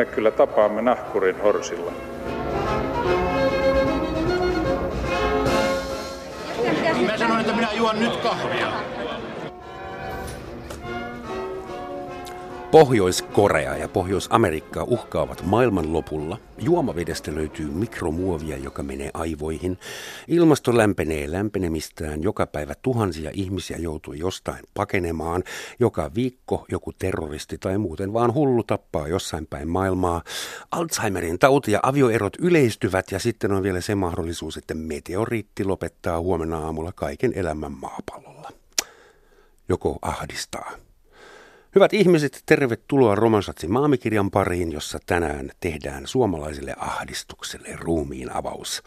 me kyllä tapaamme nahkurin horsilla. Mä sanoin, että minä juon nyt kahvia. Pohjois-Korea ja Pohjois-Amerikka uhkaavat maailmanlopulla. Juomavedestä löytyy mikromuovia, joka menee aivoihin. Ilmasto lämpenee lämpenemistään. Joka päivä tuhansia ihmisiä joutuu jostain pakenemaan. Joka viikko joku terroristi tai muuten vaan hullu tappaa jossain päin maailmaa. Alzheimerin tauti ja avioerot yleistyvät ja sitten on vielä se mahdollisuus, että meteoriitti lopettaa huomenna aamulla kaiken elämän maapallolla. Joko ahdistaa Hyvät ihmiset, tervetuloa Romansatsin maamikirjan pariin, jossa tänään tehdään suomalaiselle ahdistukselle ruumiin avaus.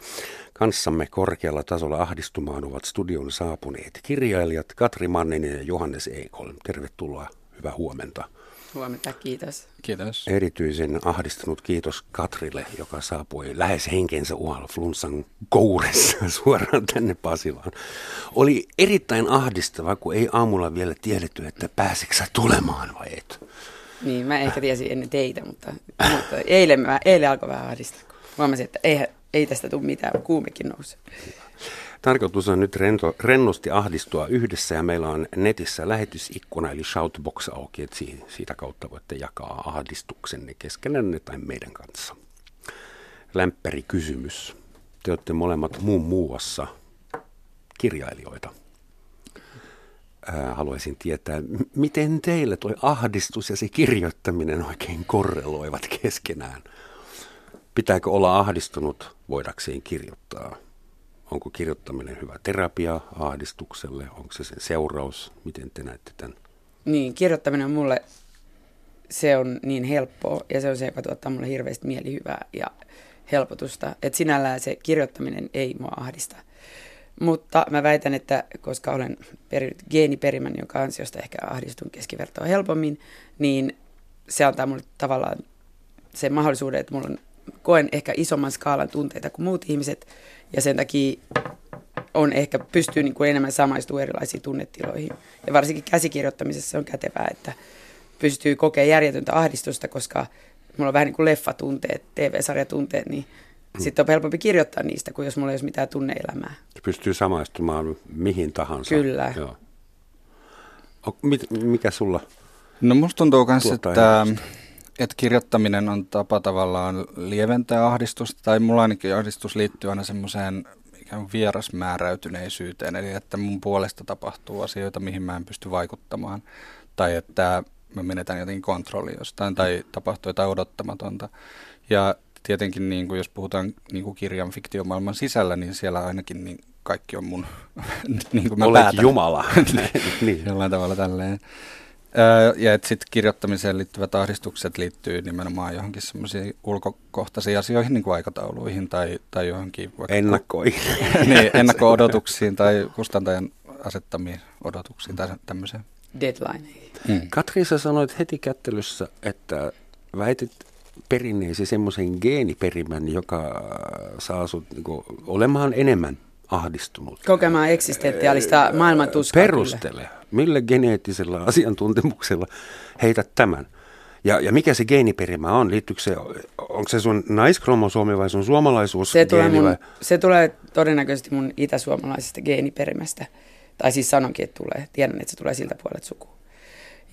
Kanssamme korkealla tasolla ahdistumaan ovat studion saapuneet kirjailijat Katri Manninen ja Johannes Eikholm. Tervetuloa, hyvää huomenta. Huomenta, kiitos. Kiitos. Erityisen ahdistunut kiitos Katrille, joka saapui lähes henkensä uhalla flunsan kouressa suoraan tänne Pasilaan. Oli erittäin ahdistava, kun ei aamulla vielä tiedetty, että pääsiksä tulemaan vai et. Niin, mä ehkä tiesin ennen teitä, mutta, mutta eilen, mä, eilen alkoi vähän ahdistaa, kun huomasin, että ei, ei tästä tule mitään, kuumekin nousi. Tarkoitus on nyt rento, rennosti ahdistua yhdessä ja meillä on netissä lähetysikkuna eli shoutbox auki, että siitä kautta voitte jakaa ahdistuksenne keskenänne tai meidän kanssa. Lämpäri kysymys. Te olette molemmat muun muassa kirjailijoita. haluaisin tietää, miten teille tuo ahdistus ja se kirjoittaminen oikein korreloivat keskenään? Pitääkö olla ahdistunut voidakseen kirjoittaa? Onko kirjoittaminen hyvä terapia ahdistukselle? Onko se sen seuraus? Miten te näette tämän? Niin, kirjoittaminen on mulle, se on niin helppoa ja se on se, joka tuottaa mulle hirveästi mielihyvää ja helpotusta. Että sinällään se kirjoittaminen ei mua ahdista. Mutta mä väitän, että koska olen perinyt geeniperimän, jonka ansiosta ehkä ahdistun keskivertoa helpommin, niin se antaa mulle tavallaan sen mahdollisuuden, että mulla on, koen ehkä isomman skaalan tunteita kuin muut ihmiset, ja sen takia on ehkä pystyy niin kuin enemmän samaistumaan erilaisiin tunnetiloihin. Ja varsinkin käsikirjoittamisessa on kätevää, että pystyy kokemaan järjetöntä ahdistusta, koska mulla on vähän niin kuin leffatunteet, TV-sarjatunteet, niin mm. sitten on helpompi kirjoittaa niistä, kuin jos mulla ei olisi mitään tunneelämää. Pystyy samaistumaan mihin tahansa. Kyllä. Joo. Mikä sulla? No musta tuntuu myös, että, että kirjoittaminen on tapa tavallaan lieventää ahdistusta, tai mulla ainakin ahdistus liittyy aina semmoiseen ikään vierasmääräytyneisyyteen, eli että mun puolesta tapahtuu asioita, mihin mä en pysty vaikuttamaan, tai että mä menetän jotenkin kontrolli jostain, tai tapahtuu jotain odottamatonta. Ja tietenkin niin kuin jos puhutaan niin kuin kirjan fiktiomaailman sisällä, niin siellä ainakin niin kaikki on mun, niin kuin mä Olet päätän. Jumala. niin. Jollain tavalla tälleen. Ja että sitten kirjoittamiseen liittyvät ahdistukset liittyy nimenomaan johonkin semmoisiin ulkokohtaisiin asioihin, niin kuin aikatauluihin tai, tai johonkin... Ennakkoihin. niin, ennakko-odotuksiin tai kustantajan asettamiin odotuksiin tai tämmöiseen. Deadline. Mm. Katri, sä sanoit heti kättelyssä, että väitit perinneesi semmoisen geeniperimän, joka saa sut niin olemaan enemmän ahdistunut. Kokemaan eksistentiaalista maailmantuskaa. Perustele. Kyllä. Millä geneettisellä asiantuntemuksella heität tämän? Ja, ja mikä se geeniperimä on? Liittyykö se, onko se sun naiskromosomi vai sun suomalaisuus? Se tulee, mun, se tulee todennäköisesti mun itäsuomalaisesta geeniperimästä. Tai siis sanonkin, että tulee. Tiedän, että se tulee siltä puolelta sukua.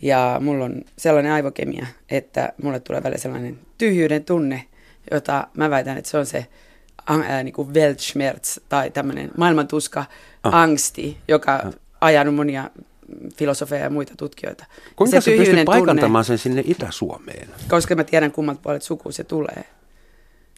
Ja mulla on sellainen aivokemia, että mulle tulee välillä sellainen tyhjyyden tunne, jota mä väitän, että se on se ää, niin kuin Weltschmerz tai tämmöinen maailmantuska, ah. angsti, joka ah. ajanut monia filosofeja ja muita tutkijoita. Kuinka se, se pystyt paikantamaan tunne, sen sinne Itä-Suomeen? Koska mä tiedän, kummat puolet sukua se tulee.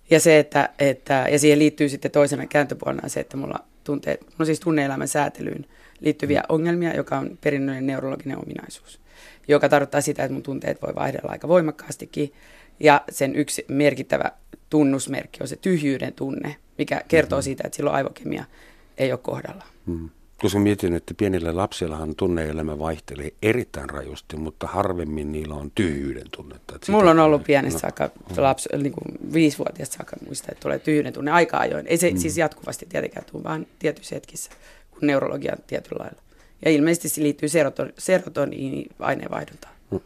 Ja, se, että, että, ja siihen liittyy sitten toisena kääntöpuolena se, että mulla tunteet, mulla on siis tunneelämän säätelyyn liittyviä mm. ongelmia, joka on perinnöllinen neurologinen ominaisuus, joka tarkoittaa sitä, että mun tunteet voi vaihdella aika voimakkaastikin. Ja sen yksi merkittävä tunnusmerkki on se tyhjyyden tunne, mikä kertoo mm-hmm. siitä, että silloin aivokemia ei ole kohdalla. Mm. Koska mietin, että pienillä lapsillahan tunneelämä vaihtelee erittäin rajusti, mutta harvemmin niillä on tyhjyyden tunnetta. Että Mulla on ollut pienestä no, saakka, lapsi, niin kuin viisivuotiaasta saakka muista, että tulee tyhjyyden tunne aika ajoin. Ei se mm. siis jatkuvasti tietenkään tule, vaan tietyissä hetkissä, kun neurologia on tietyllä lailla. Ja ilmeisesti se liittyy seroton, serotoniini-aineenvaihduntaan. No,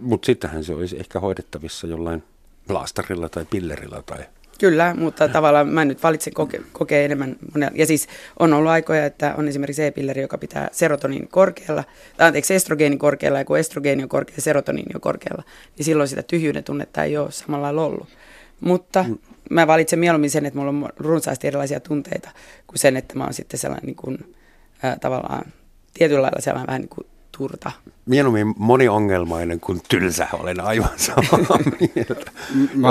mutta sittenhän se olisi ehkä hoidettavissa jollain laastarilla tai pillerillä tai Kyllä, mutta tavallaan mä nyt valitsen koke, kokea enemmän. Monella. Ja siis on ollut aikoja, että on esimerkiksi e-pilleri, joka pitää serotonin korkealla, tai anteeksi estrogeenin korkealla, ja kun estrogeeni on korkealla ja serotoniini on korkealla, niin silloin sitä tyhjyyden tunnetta ei ole samalla lailla ollut. Mutta mm. mä valitsen mieluummin sen, että mulla on runsaasti erilaisia tunteita, kuin sen, että mä oon sitten sellainen niin kuin, äh, tavallaan tietyllä lailla sellainen vähän niin kuin turta. Mieluummin moniongelmainen kuin tylsä, olen aivan samaa mieltä. Mä,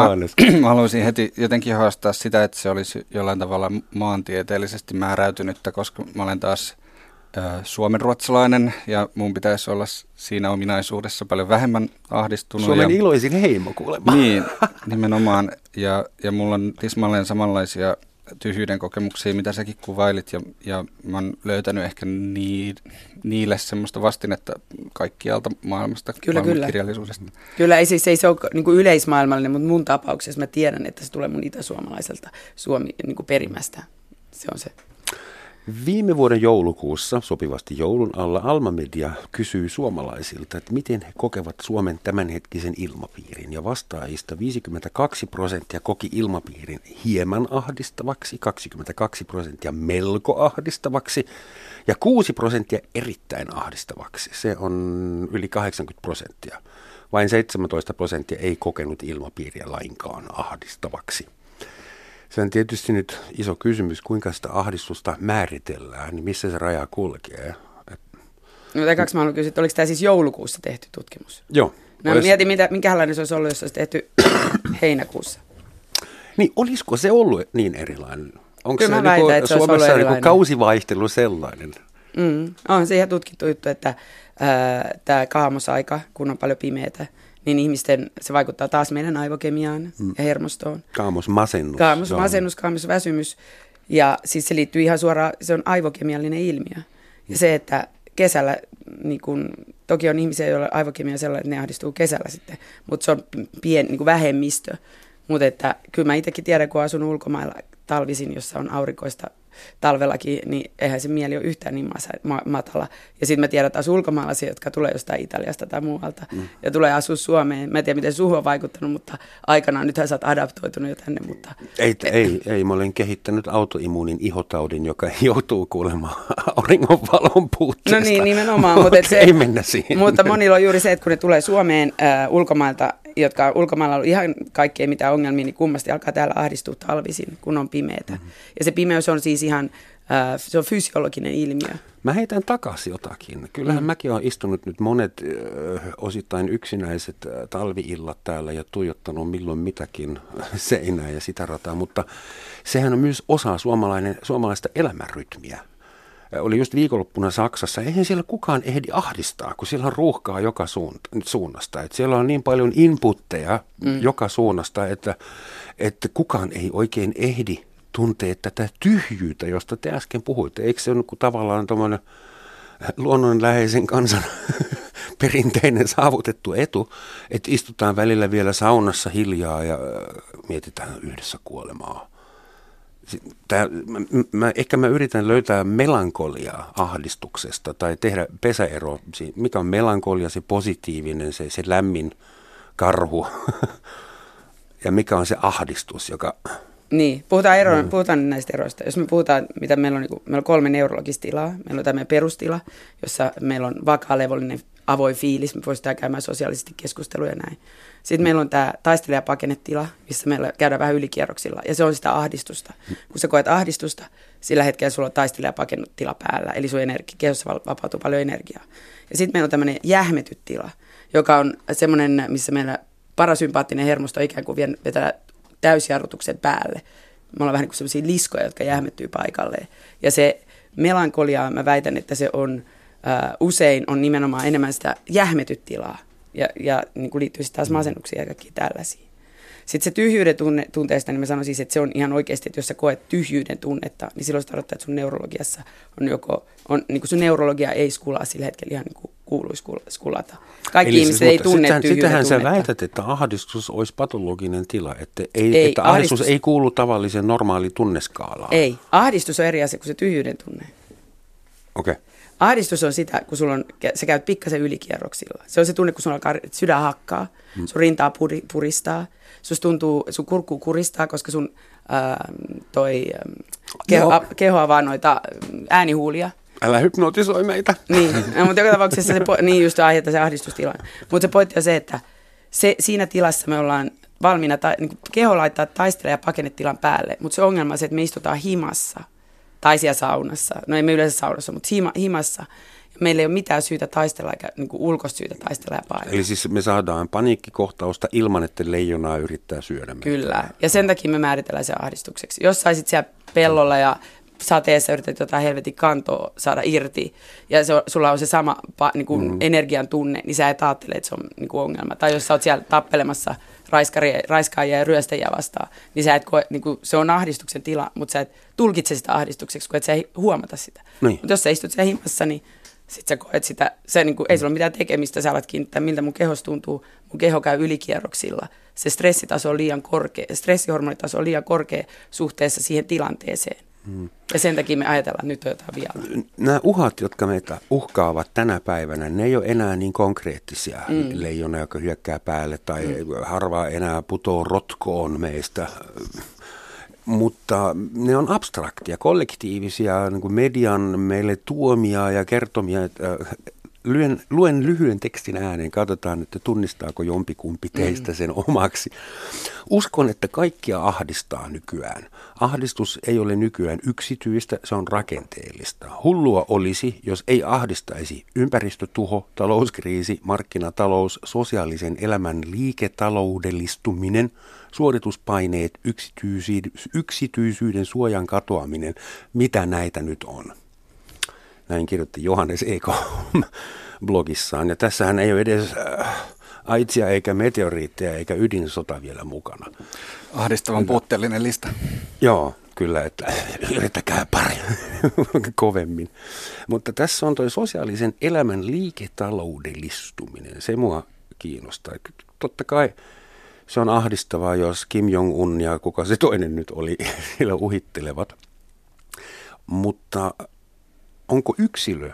mä haluaisin heti jotenkin haastaa sitä, että se olisi jollain tavalla maantieteellisesti määräytynyttä, koska mä olen taas suomenruotsalainen ja mun pitäisi olla siinä ominaisuudessa paljon vähemmän ahdistunut. Suomen ja, iloisin heimo kuulemma. Niin, nimenomaan. Ja, ja mulla on tismalleen samanlaisia tyhjyyden kokemuksia, mitä säkin kuvailit, ja, ja mä oon löytänyt ehkä nii, niille semmoista vastinetta kaikkialta maailmasta, kyllä, kyllä. kirjallisuudesta. Kyllä, ei siis ei se ole niin kuin yleismaailmallinen, mutta mun tapauksessa mä tiedän, että se tulee mun itäsuomalaiselta Suomi niin kuin perimästä. Se on se. Viime vuoden joulukuussa, sopivasti joulun alla, Alma Media kysyy suomalaisilta, että miten he kokevat Suomen tämänhetkisen ilmapiirin. Ja vastaajista 52 prosenttia koki ilmapiirin hieman ahdistavaksi, 22 prosenttia melko ahdistavaksi ja 6 prosenttia erittäin ahdistavaksi. Se on yli 80 prosenttia. Vain 17 prosenttia ei kokenut ilmapiiriä lainkaan ahdistavaksi. Se on tietysti nyt iso kysymys, kuinka sitä ahdistusta määritellään, niin missä se raja kulkee. No kaksi mä haluan kysyä, että oliko tämä siis joulukuussa tehty tutkimus? Joo. No olis... mietin, mitä, minkälainen se olisi ollut, jos olisi tehty heinäkuussa. Niin, olisiko se ollut niin erilainen? Onko Kyllä se väitän, niinku, Suomessa niinku kausivaihtelu sellainen? Mm, on se ihan tutkittu juttu, että tämä kaamosaika, kun on paljon pimeätä, niin ihmisten, se vaikuttaa taas meidän aivokemiaan mm. ja hermostoon. Kaamosmasennus. Kaamosmasennus, kaamosväsymys. Ja siis se liittyy ihan suoraan, se on aivokemiallinen ilmiö. Ja se, että kesällä, niin kun, toki on ihmisiä, joilla aivokemia on sellainen, että ne ahdistuu kesällä sitten, mutta se on pien, niin vähemmistö. Mutta että kyllä mä itsekin tiedän, kun asun ulkomailla talvisin, jossa on aurinkoista talvellakin, niin eihän se mieli ole yhtään niin matala. Ja sitten mä tiedän taas ulkomaalaisia, jotka tulee jostain Italiasta tai muualta mm. ja tulee asua Suomeen. Mä en tiedä, miten suhu on vaikuttanut, mutta aikanaan nythän sä oot adaptoitunut jo tänne. Mutta... Ei, ei, ei, mä olen kehittänyt autoimmuunin ihotaudin, joka joutuu kuulemaan auringonvalon puutteesta. No niin, nimenomaan. mutta se, ei mennä siihen. Mutta monilla on juuri se, että kun ne tulee Suomeen äh, ulkomailta, jotka ulkomailla on ihan kaikkea mitään ongelmia, niin kummasti alkaa täällä ahdistua talvisin, kun on pimeätä. Mm-hmm. Ja se pimeys on siis ihan, äh, se on fysiologinen ilmiö. Mä heitän takaisin jotakin. Kyllähän mm. mäkin olen istunut nyt monet äh, osittain yksinäiset äh, talviillat täällä ja tuijottanut milloin mitäkin seinää ja sitä rataa, mutta sehän on myös osa suomalaista elämänrytmiä oli just viikonloppuna Saksassa, eihän siellä kukaan ehdi ahdistaa, kun siellä on ruuhkaa joka suunnasta. Et siellä on niin paljon inputteja mm. joka suunnasta, että, että kukaan ei oikein ehdi tuntea tätä tyhjyyttä, josta te äsken puhuitte. Eikö se ole tavallaan tuommoinen luonnonläheisen kansan perinteinen saavutettu etu, että istutaan välillä vielä saunassa hiljaa ja mietitään yhdessä kuolemaa. Tää, mä, mä, ehkä mä yritän löytää melankoliaa ahdistuksesta tai tehdä pesäero. Mikä on melankolia, se positiivinen, se, se lämmin karhu ja mikä on se ahdistus, joka... Niin, puhutaan, ero, mm. puhutaan näistä eroista. Jos me puhutaan, mitä meillä on, niin kuin, meillä on kolme neurologista tilaa. Meillä on tämmöinen perustila, jossa meillä on vakaa levollinen avoin fiilis, me voisimme käymään sosiaalisesti keskusteluja ja näin. Sitten meillä on tämä taistelija-pakennetila, missä meillä käydään vähän ylikierroksilla, ja se on sitä ahdistusta. Kun sä koet ahdistusta, sillä hetkellä sulla on taistelija-pakennetila päällä, eli sun energi- kehossa vapautuu paljon energiaa. Ja sitten meillä on tämmöinen jähmetyt tila, joka on semmoinen, missä meillä parasympaattinen hermosto ikään kuin vetää täysjarrutuksen päälle. Me ollaan vähän niin kuin sellaisia liskoja, jotka jähmettyy paikalleen. Ja se melankolia, mä väitän, että se on uh, usein on nimenomaan enemmän sitä jähmetyt tilaa ja, ja niin kuin liittyy taas masennuksia ja kaikki tällaisia. Sitten se tyhjyyden tunne, tunteesta, niin mä sanoisin, siis, että se on ihan oikeasti, että jos sä koet tyhjyyden tunnetta, niin silloin se tarkoittaa, että sun neurologiassa on joko, on, niin kuin sun neurologia ei skulaa sillä hetkellä ihan niin kuin kuuluisi skulata. Kaikki Eli ihmiset siis, ei tunne sitähän, sitähän sä väität, että ahdistus olisi patologinen tila, että, ei, ei, että ahdistus, ahdistus ei kuulu tavalliseen normaaliin tunneskaalaan. Ei, ahdistus on eri asia kuin se tyhjyyden tunne. Okay. Ahdistus on sitä, kun sulla on, sä käyt pikkasen ylikierroksilla. Se on se tunne, kun sulla alkaa sydän hakkaa, mm. sun rintaa puri, puristaa, sus tuntuu, sun kurkku kuristaa, koska sun ää, toi keho, a, kehoa vaan noita äänihuulia. Älä hypnotisoi meitä. Niin, no, mutta joka tapauksessa se, niin just aiheuttaa se ahdistustila. Mutta se pointti on se, että se, siinä tilassa me ollaan valmiina, ta, niin keho laittaa taistele- ja pakennetilan päälle, mutta se ongelma on se, että me istutaan himassa tai siellä saunassa. No ei me yleensä saunassa, mutta hima, himassa. Meillä ei ole mitään syytä taistella eikä niin ulkoista syytä taistella ja painaa. Eli siis me saadaan paniikkikohtausta ilman, että leijonaa yrittää syödä meitä. Kyllä, ja sen takia me määritellään se ahdistukseksi. Jos saisit siellä pellolla ja sateessa yrität jotain helvetin kantoa saada irti, ja se, sulla on se sama niin kuin mm. energian tunne, niin sä et ajattele, että se on niin kuin ongelma. Tai jos sä oot siellä tappelemassa raiskaajia ja ryöstäjiä vastaan, niin, sä et koe, niin kuin, se on ahdistuksen tila, mutta sä et tulkitse sitä ahdistukseksi, kun et sä ei huomata sitä. Niin. Mutta jos sä istut siellä himassa, niin sit sä koet sitä, se niin kuin, ei sulla ole mitään tekemistä, sä alat kiinnittää, miltä mun kehos tuntuu, mun keho käy ylikierroksilla. Se stressitaso on liian korkea, stressihormonitaso on liian korkea suhteessa siihen tilanteeseen. Ja sen takia me ajatellaan, että nyt on jotain vielä. Nämä uhat, jotka meitä uhkaavat tänä päivänä, ne ei ole enää niin konkreettisia. Mm. Leijona, joka hyökkää päälle tai mm. harva enää putoo rotkoon meistä. Mutta ne on abstraktia, kollektiivisia, niin kuin median meille tuomia ja kertomia, että luen, luen lyhyen tekstin ääneen, katsotaan, että tunnistaako jompikumpi mm. teistä sen omaksi. Uskon, että kaikkia ahdistaa nykyään. Ahdistus ei ole nykyään yksityistä, se on rakenteellista. Hullua olisi, jos ei ahdistaisi ympäristötuho, talouskriisi, markkinatalous, sosiaalisen elämän liiketaloudellistuminen, suorituspaineet, yksityisyyden suojan katoaminen, mitä näitä nyt on. Näin kirjoitti Johannes Eiko blogissaan. Ja tässähän ei ole edes äh, aitsia eikä meteoriitteja eikä ydinsota vielä mukana. Ahdistavan puutteellinen lista. Joo, kyllä, että yrittäkää pari kovemmin. Mutta tässä on tuo sosiaalisen elämän liiketaloudellistuminen. Se mua kiinnostaa. Totta kai se on ahdistavaa, jos Kim Jong-un ja kuka se toinen nyt oli, siellä uhittelevat. Mutta onko yksilö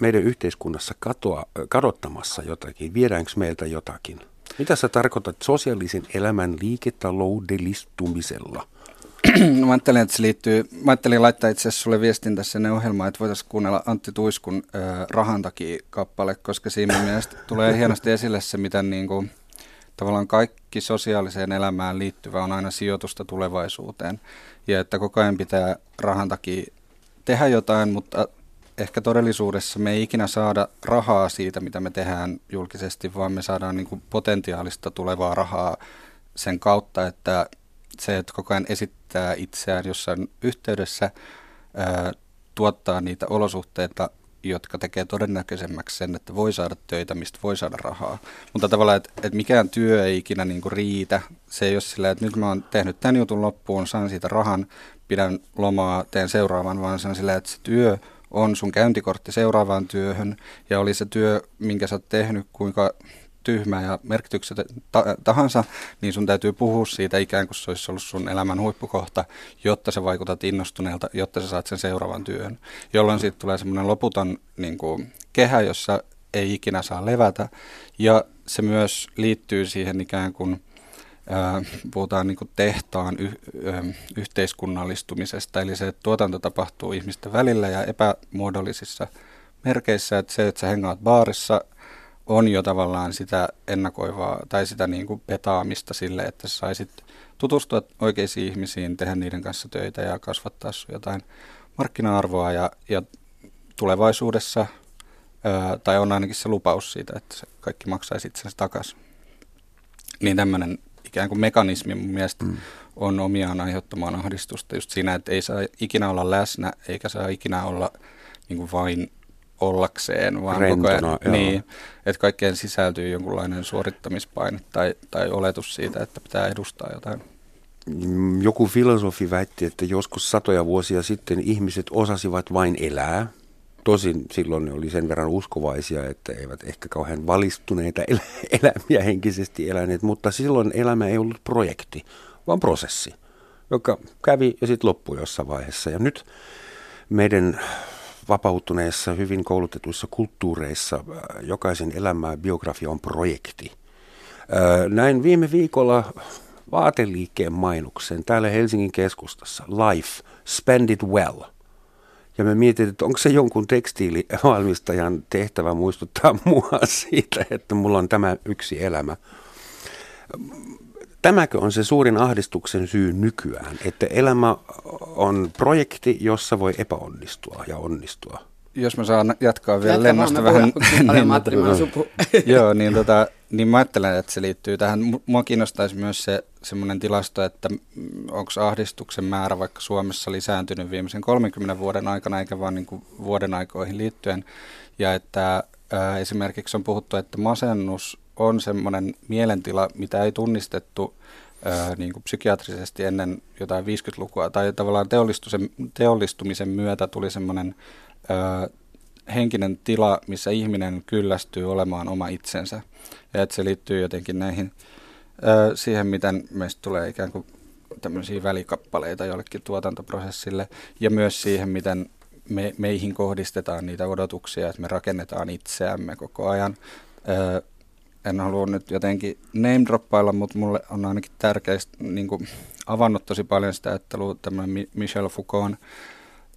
meidän yhteiskunnassa katoa, kadottamassa jotakin? Viedäänkö meiltä jotakin? Mitä sä tarkoitat sosiaalisen elämän liiketaloudellistumisella? Mä ajattelin, että se liittyy, mä ajattelin laittaa itse asiassa sulle viestin tässä sinne ohjelmaan, että voitaisiin kuunnella Antti Tuiskun äh, Rahan takia kappale, koska siinä mielestä tulee hienosti esille se, miten niin kuin, tavallaan kaikki sosiaaliseen elämään liittyvä on aina sijoitusta tulevaisuuteen. Ja että koko ajan pitää rahan takia tehdä jotain, mutta ehkä todellisuudessa me ei ikinä saada rahaa siitä, mitä me tehdään julkisesti, vaan me saadaan niin kuin potentiaalista tulevaa rahaa sen kautta, että se, että koko ajan esittää itseään jossain yhteydessä, ää, tuottaa niitä olosuhteita, jotka tekee todennäköisemmäksi sen, että voi saada töitä, mistä voi saada rahaa. Mutta tavallaan, että, että mikään työ ei ikinä niin kuin riitä. Se ei ole sillä, että nyt mä oon tehnyt tämän jutun loppuun, saan siitä rahan, pidän lomaa, teen seuraavan, vaan se on sillä, että se työ on sun käyntikortti seuraavaan työhön ja oli se työ, minkä sä oot tehnyt, kuinka tyhmä ja merkitykset tahansa, niin sun täytyy puhua siitä ikään kuin se olisi ollut sun elämän huippukohta, jotta sä vaikutat innostuneelta, jotta sä saat sen seuraavan työhön. Jolloin siitä tulee semmoinen loputon niin kuin, kehä, jossa ei ikinä saa levätä. Ja se myös liittyy siihen ikään kuin puhutaan niin kuin tehtaan y- yhteiskunnallistumisesta, eli se, että tuotanto tapahtuu ihmisten välillä ja epämuodollisissa merkeissä, että se, että sä hengaat baarissa, on jo tavallaan sitä ennakoivaa tai sitä niin kuin petaamista sille, että sä saisit tutustua oikeisiin ihmisiin, tehdä niiden kanssa töitä ja kasvattaa sun jotain markkina-arvoa. Ja, ja tulevaisuudessa, ää, tai on ainakin se lupaus siitä, että kaikki maksaisi itsensä takaisin. Niin tämmöinen ikään kuin mekanismi mun mielestä mm. on omiaan aiheuttamaan ahdistusta just siinä, että ei saa ikinä olla läsnä eikä saa ikinä olla niin kuin vain ollakseen, vaan Rentona, koko ajan, niin, että kaikkeen sisältyy jonkunlainen suorittamispaine tai, tai oletus siitä, että pitää edustaa jotain. Joku filosofi väitti, että joskus satoja vuosia sitten ihmiset osasivat vain elää, Tosin silloin ne oli sen verran uskovaisia, että eivät ehkä kauhean valistuneita elä, elämiä henkisesti eläneet, mutta silloin elämä ei ollut projekti, vaan prosessi, joka kävi ja sitten loppui jossain vaiheessa. Ja nyt meidän vapautuneissa, hyvin koulutetuissa kulttuureissa äh, jokaisen elämää biografia on projekti. Äh, näin viime viikolla vaateliikkeen mainoksen täällä Helsingin keskustassa. Life, spend it well. Ja me mietin, että onko se jonkun tekstiilivalmistajan tehtävä muistuttaa mua siitä, että mulla on tämä yksi elämä. Tämäkö on se suurin ahdistuksen syy nykyään, että elämä on projekti, jossa voi epäonnistua ja onnistua? Jos mä saan jatkaa vielä lennosta vähän. niin, joo, niin, tota, niin mä ajattelen, että se liittyy tähän. Mua kiinnostaisi myös se semmoinen tilasto, että onko ahdistuksen määrä vaikka Suomessa lisääntynyt viimeisen 30 vuoden aikana, eikä vaan niin kuin vuoden aikoihin liittyen. Ja että ää, esimerkiksi on puhuttu, että masennus on semmoinen mielentila, mitä ei tunnistettu ää, niin kuin psykiatrisesti ennen jotain 50-lukua, tai tavallaan teollistumisen myötä tuli semmoinen ää, henkinen tila, missä ihminen kyllästyy olemaan oma itsensä. Ja että se liittyy jotenkin näihin, siihen, miten meistä tulee ikään kuin tämmöisiä välikappaleita jollekin tuotantoprosessille, ja myös siihen, miten me, meihin kohdistetaan niitä odotuksia, että me rakennetaan itseämme koko ajan. Ää, en halua nyt jotenkin name droppailla, mutta mulle on ainakin tärkeistä niin kuin avannut tosi paljon sitä että tämmöinen Michel Foucault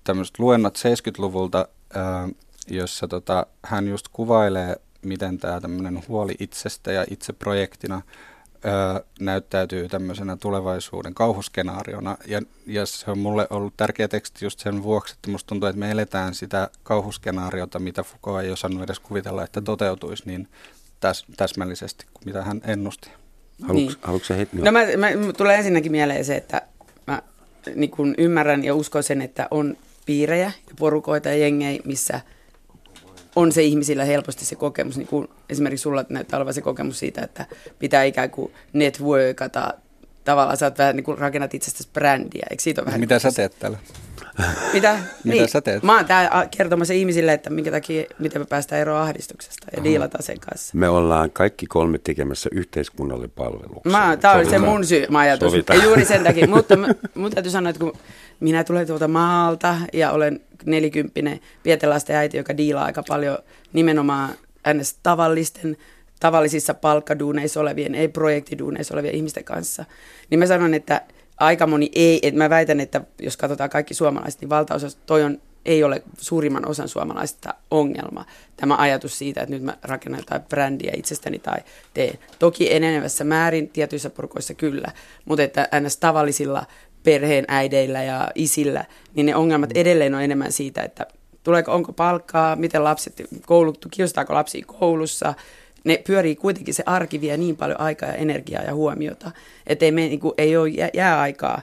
tämmöiset luennot 70-luvulta, ää, jossa tota, hän just kuvailee, miten tämä tämmöinen huoli itsestä ja itseprojektina ää, näyttäytyy tämmöisenä tulevaisuuden kauhuskenaariona. Ja, ja se on mulle ollut tärkeä teksti just sen vuoksi, että musta tuntuu, että me eletään sitä kauhuskenaariota, mitä Foucault ei osannut edes kuvitella, että toteutuisi niin täs, täsmällisesti kuin mitä hän ennusti. Haluatko, niin. haluatko heti? No mä, mä, tulee ensinnäkin mieleen se, että mä niin kun ymmärrän ja uskon sen, että on piirejä ja porukoita ja jengejä, missä on se ihmisillä helposti se kokemus, niin kuin esimerkiksi sulla näyttää olevan se kokemus siitä, että pitää ikään kuin networkata, tavallaan sä oot vähän niin kuin rakennat itsestäsi brändiä, eikö siitä ole vähän Mitä niin sä teet täällä? Mitä? Mitä niin. sä teet? Mä oon täällä kertomassa ihmisille, että minkä takia, miten me päästään eroon ahdistuksesta ja diilata sen kanssa. Me ollaan kaikki kolme tekemässä yhteiskunnalle palveluksia. Mä, tää oli se mun syy, mä ajatus. Sovitaan. Ja juuri sen takia. Mutta mun täytyy sanoa, että kun minä tulen tuolta maalta ja olen nelikymppinen pietelasten äiti, joka diilaa aika paljon nimenomaan ns. tavallisten tavallisissa palkkaduuneissa olevien, ei projektiduuneissa olevien ihmisten kanssa, niin mä sanon, että aika moni ei, että mä väitän, että jos katsotaan kaikki suomalaiset, niin valtaosa toi on, ei ole suurimman osan suomalaisista ongelma. Tämä ajatus siitä, että nyt mä rakennan jotain brändiä itsestäni tai teen. Toki enenevässä määrin tietyissä porukoissa kyllä, mutta että ns. tavallisilla perheen äideillä ja isillä, niin ne ongelmat edelleen on enemmän siitä, että tuleeko, onko palkkaa, miten lapset, koulut, kiusastaako lapsia koulussa, ne pyörii kuitenkin, se arki vie niin paljon aikaa ja energiaa ja huomiota, että ei, me, niin kuin, ei ole jää aikaa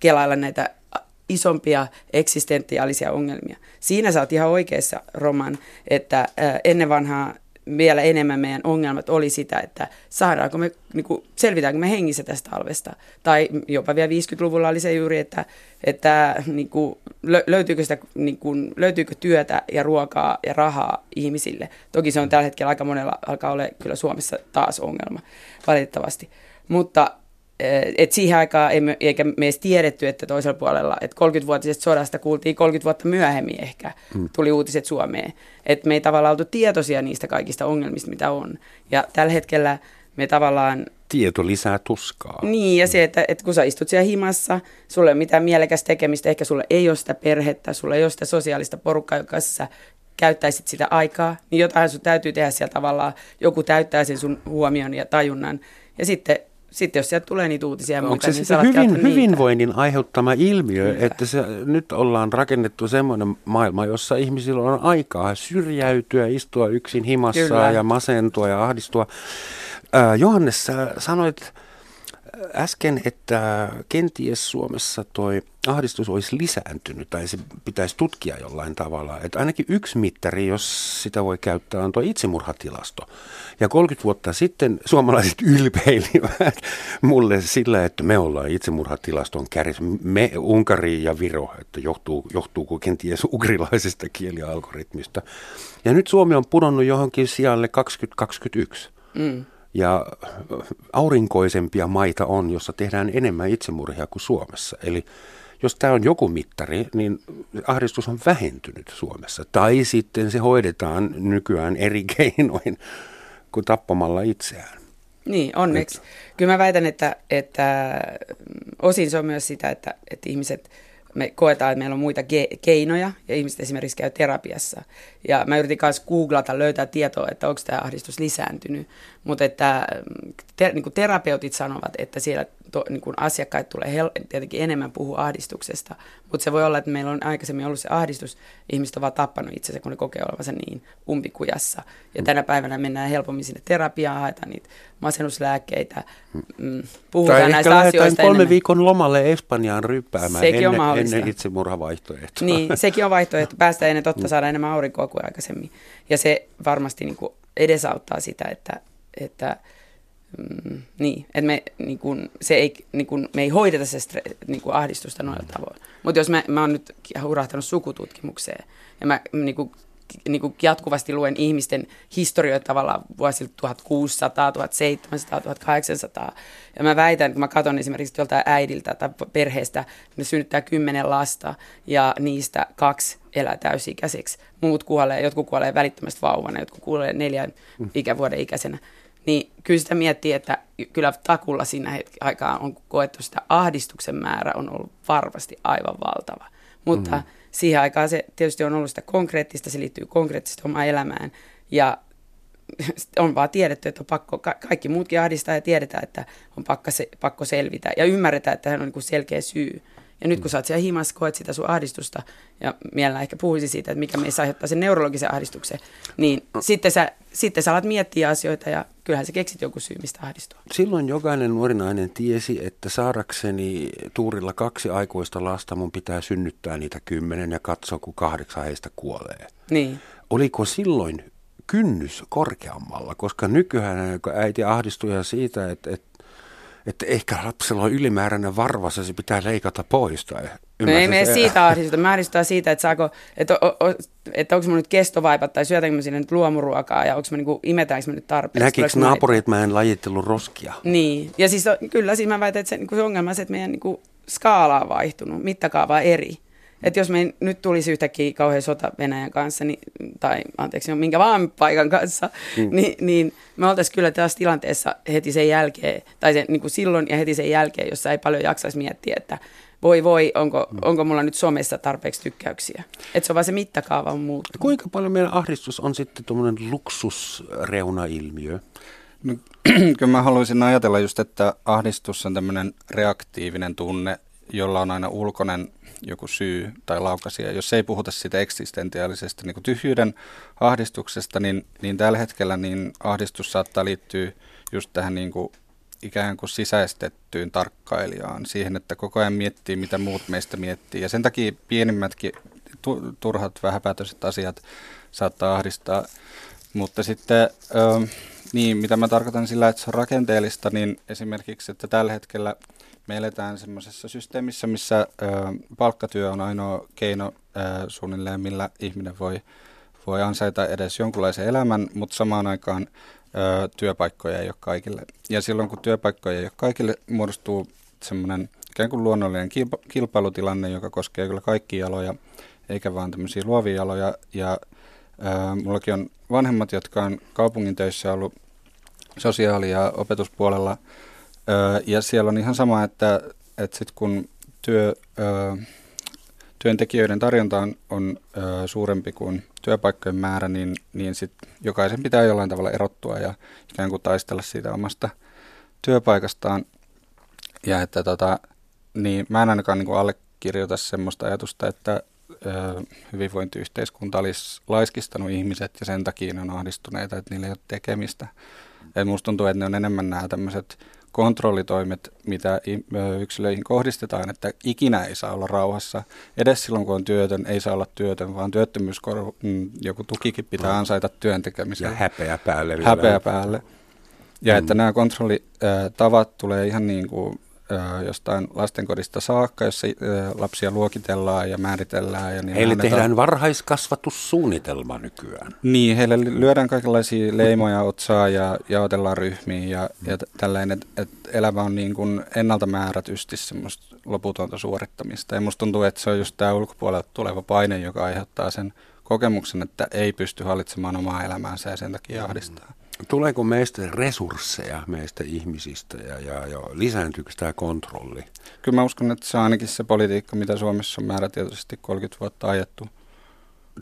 kelailla näitä isompia eksistentiaalisia ongelmia. Siinä sä oot ihan oikeassa, Roman, että ennen vanhaa vielä enemmän meidän ongelmat oli sitä, että saadaanko me, niin kuin, selvitäänkö me hengissä tästä talvesta. Tai jopa vielä 50-luvulla oli se juuri, että, että niin kuin, löytyykö, sitä, niin kuin, löytyykö työtä ja ruokaa ja rahaa ihmisille. Toki se on tällä hetkellä aika monella alkaa olla kyllä Suomessa taas ongelma, valitettavasti. Mutta et siihen aikaan ei me, eikä me edes tiedetty, että toisella puolella, että 30-vuotisesta sodasta kuultiin 30 vuotta myöhemmin ehkä, mm. tuli uutiset Suomeen. Että me ei tavallaan oltu tietoisia niistä kaikista ongelmista, mitä on. Ja tällä hetkellä me tavallaan... Tieto lisää tuskaa. Niin, ja se, että, että kun sä istut siellä himassa, sulla ei ole mitään mielekästä tekemistä, ehkä sulla ei ole sitä perhettä, sulla ei ole sitä sosiaalista porukkaa, joka sä käyttäisit sitä aikaa, niin jotain sun täytyy tehdä siellä tavallaan, joku täyttää sen sun huomion ja tajunnan. Ja sitten sitten jos sieltä tulee niitä uutisia ja muita, niin se hyvin, hyvinvoinnin aiheuttama ilmiö, Kyllä. että se, nyt ollaan rakennettu semmoinen maailma, jossa ihmisillä on aikaa syrjäytyä, istua yksin himassa Kyllä. ja masentua ja ahdistua. Äh, Johannes, sä sanoit äsken, että kenties Suomessa toi ahdistus olisi lisääntynyt tai se pitäisi tutkia jollain tavalla. Että ainakin yksi mittari, jos sitä voi käyttää, on tuo itsemurhatilasto. Ja 30 vuotta sitten suomalaiset ylpeilivät mulle sillä, että me ollaan itsemurhatilaston kärjessä. Me, Unkari ja Viro, että johtuu, johtuuko kenties ugrilaisesta kielialgoritmista. Ja nyt Suomi on pudonnut johonkin sijalle 2021. Mm. Ja aurinkoisempia maita on, jossa tehdään enemmän itsemurhia kuin Suomessa. Eli jos tämä on joku mittari, niin ahdistus on vähentynyt Suomessa. Tai sitten se hoidetaan nykyään eri keinoin kuin tappamalla itseään. Niin, onneksi. Kyllä mä väitän, että, että osin se on myös sitä, että, että ihmiset – me koetaan, että meillä on muita ge- keinoja ja ihmiset esimerkiksi käy terapiassa. Ja mä yritin myös googlata, löytää tietoa, että onko tämä ahdistus lisääntynyt. Mutta että te, niin terapeutit sanovat, että siellä to, niin kuin asiakkaat tulee hel- tietenkin enemmän puhua ahdistuksesta, mutta se voi olla, että meillä on aikaisemmin ollut se ahdistus, ihmiset ovat tappanut itsensä, kun ne kokee olevansa niin umpikujassa. Ja tänä päivänä mennään helpommin sinne terapiaan, haetaan niitä masennuslääkkeitä, mm, puhutaan tai näistä asioista kolme enemmän. viikon lomalle Espanjaan ryppäämään sekin ennen, on ennen itsemurhavaihtoehtoa. Niin, sekin on vaihtoehto. Päästä ennen totta mm. saada enemmän aurinkoa kuin aikaisemmin. Ja se varmasti niin kuin edesauttaa sitä, että, että Mm, niin, että me, niin kun, se ei, niin kun, me ei hoideta se stre, niin kun ahdistusta noilla tavoin. Mutta jos mä, mä oon nyt hurahtanut sukututkimukseen ja mä niin kun, niin kuin jatkuvasti luen ihmisten historioita tavallaan vuosilta 1600, 1700, 1800. Ja mä väitän, kun mä katson esimerkiksi joltain äidiltä tai perheestä, ne synnyttää kymmenen lasta ja niistä kaksi elää täysikäiseksi. Muut kuolee, jotkut kuolee välittömästi vauvana, jotkut kuolee neljän ikävuoden ikäisenä niin kyllä sitä miettii, että kyllä takulla siinä hetki aikaa on koettu sitä ahdistuksen määrä on ollut varmasti aivan valtava. Mutta mm. Siihen aikaan se tietysti on ollut sitä konkreettista, se liittyy konkreettisesti omaan elämään ja on vaan tiedetty, että on pakko, kaikki muutkin ahdistaa ja tiedetään, että on pakko, se, pakko selvitä ja ymmärretään, että hän on niin selkeä syy. Ja nyt kun sä oot siellä himassa, koet sitä sun ahdistusta, ja mielellään ehkä puhuisi siitä, että mikä meissä aiheuttaa sen neurologisen ahdistuksen, niin no. sitten, sä, sitten sä alat miettiä asioita, ja kyllähän sä keksit joku syy, mistä ahdistua. Silloin jokainen nuori nainen tiesi, että saadakseni tuurilla kaksi aikuista lasta, mun pitää synnyttää niitä kymmenen ja katsoa, kun kahdeksan heistä kuolee. Niin. Oliko silloin kynnys korkeammalla, koska nykyään äiti ahdistui siitä, että, että että ehkä lapsella on ylimääräinen varvas ja se pitää leikata pois. Tai no ei mene siitä ahdistusta. Mä ahdistaa siitä, että, saako, että, o, o, että onko mun nyt kestovaipat tai syötänkö mä sinne nyt luomuruokaa ja onko mä niinku, imetäänkö mä nyt tarpeeksi. Näkikö naapuri, että mä en lajittellut roskia? Niin, ja siis kyllä siis mä väitän, että se, niin se ongelma on se, että meidän niin skaala on vaihtunut, mittakaava eri. Että jos me nyt tulisi yhtäkkiä kauhean sota Venäjän kanssa, niin, tai anteeksi, minkä vaan paikan kanssa, mm. niin, niin me oltaisiin kyllä tässä tilanteessa heti sen jälkeen, tai se, niin kuin silloin ja heti sen jälkeen, jossa ei paljon jaksaisi miettiä, että voi voi, onko, mm. onko mulla nyt somessa tarpeeksi tykkäyksiä. Että se on vaan se mittakaava on muuttunut. Kuinka paljon meidän ahdistus on sitten tuommoinen luksusreunailmiö? No, kyllä mä haluaisin ajatella just, että ahdistus on tämmöinen reaktiivinen tunne, jolla on aina ulkoinen joku syy tai laukasia. Jos ei puhuta siitä eksistentiaalisesta niin tyhjyyden ahdistuksesta, niin, niin tällä hetkellä niin ahdistus saattaa liittyä just tähän niin kuin ikään kuin sisäistettyyn tarkkailijaan, siihen, että koko ajan miettii, mitä muut meistä miettii. Ja sen takia pienimmätkin turhat vähäpäätöiset asiat saattaa ahdistaa. Mutta sitten, niin, mitä mä tarkoitan sillä, että se on rakenteellista, niin esimerkiksi, että tällä hetkellä – me eletään semmoisessa systeemissä, missä ö, palkkatyö on ainoa keino ö, suunnilleen, millä ihminen voi, voi ansaita edes jonkunlaisen elämän, mutta samaan aikaan ö, työpaikkoja ei ole kaikille. Ja silloin kun työpaikkoja ei ole kaikille, muodostuu semmoinen ikään kuin luonnollinen kilpa, kilpailutilanne, joka koskee kyllä kaikkia aloja, eikä vaan tämmöisiä luovia aloja. Ja ö, mullakin on vanhemmat, jotka on kaupungin töissä ollut sosiaali- ja opetuspuolella – ja siellä on ihan sama, että, että sit kun työ, työntekijöiden tarjonta on, on suurempi kuin työpaikkojen määrä, niin, niin sit jokaisen pitää jollain tavalla erottua ja ikään kuin taistella siitä omasta työpaikastaan. Ja että tota, niin mä en ainakaan niin kuin allekirjoita semmoista ajatusta, että ö, hyvinvointiyhteiskunta olisi laiskistanut ihmiset ja sen takia ne on ahdistuneita, että niillä ei ole tekemistä. Et musta tuntuu, että ne on enemmän nämä tämmöiset kontrollitoimet, mitä yksilöihin kohdistetaan, että ikinä ei saa olla rauhassa. Edes silloin, kun on työtön, ei saa olla työtön, vaan työttömyyskorva, mm, joku tukikin pitää ansaita työn tekemiseen. Ja häpeä päälle. Häpeä päälle. Ja mm. että nämä kontrollitavat tulee ihan niin kuin jostain lastenkodista saakka, jossa lapsia luokitellaan ja määritellään. Ja niin heille annetaan... tehdään varhaiskasvatussuunnitelma nykyään. Niin, heille lyödään kaikenlaisia leimoja otsaa ja jaotellaan ryhmiin ja, ja tällainen, että et elämä on niin kuin ennalta määrätysti semmoista loputonta suorittamista. Ja musta tuntuu, että se on just tämä ulkopuolelta tuleva paine, joka aiheuttaa sen kokemuksen, että ei pysty hallitsemaan omaa elämäänsä ja sen takia ahdistaa. Tuleeko meistä resursseja meistä ihmisistä ja, ja, ja lisääntyykö tämä kontrolli? Kyllä mä uskon, että se on ainakin se politiikka, mitä Suomessa on määrätietoisesti 30 vuotta ajettu.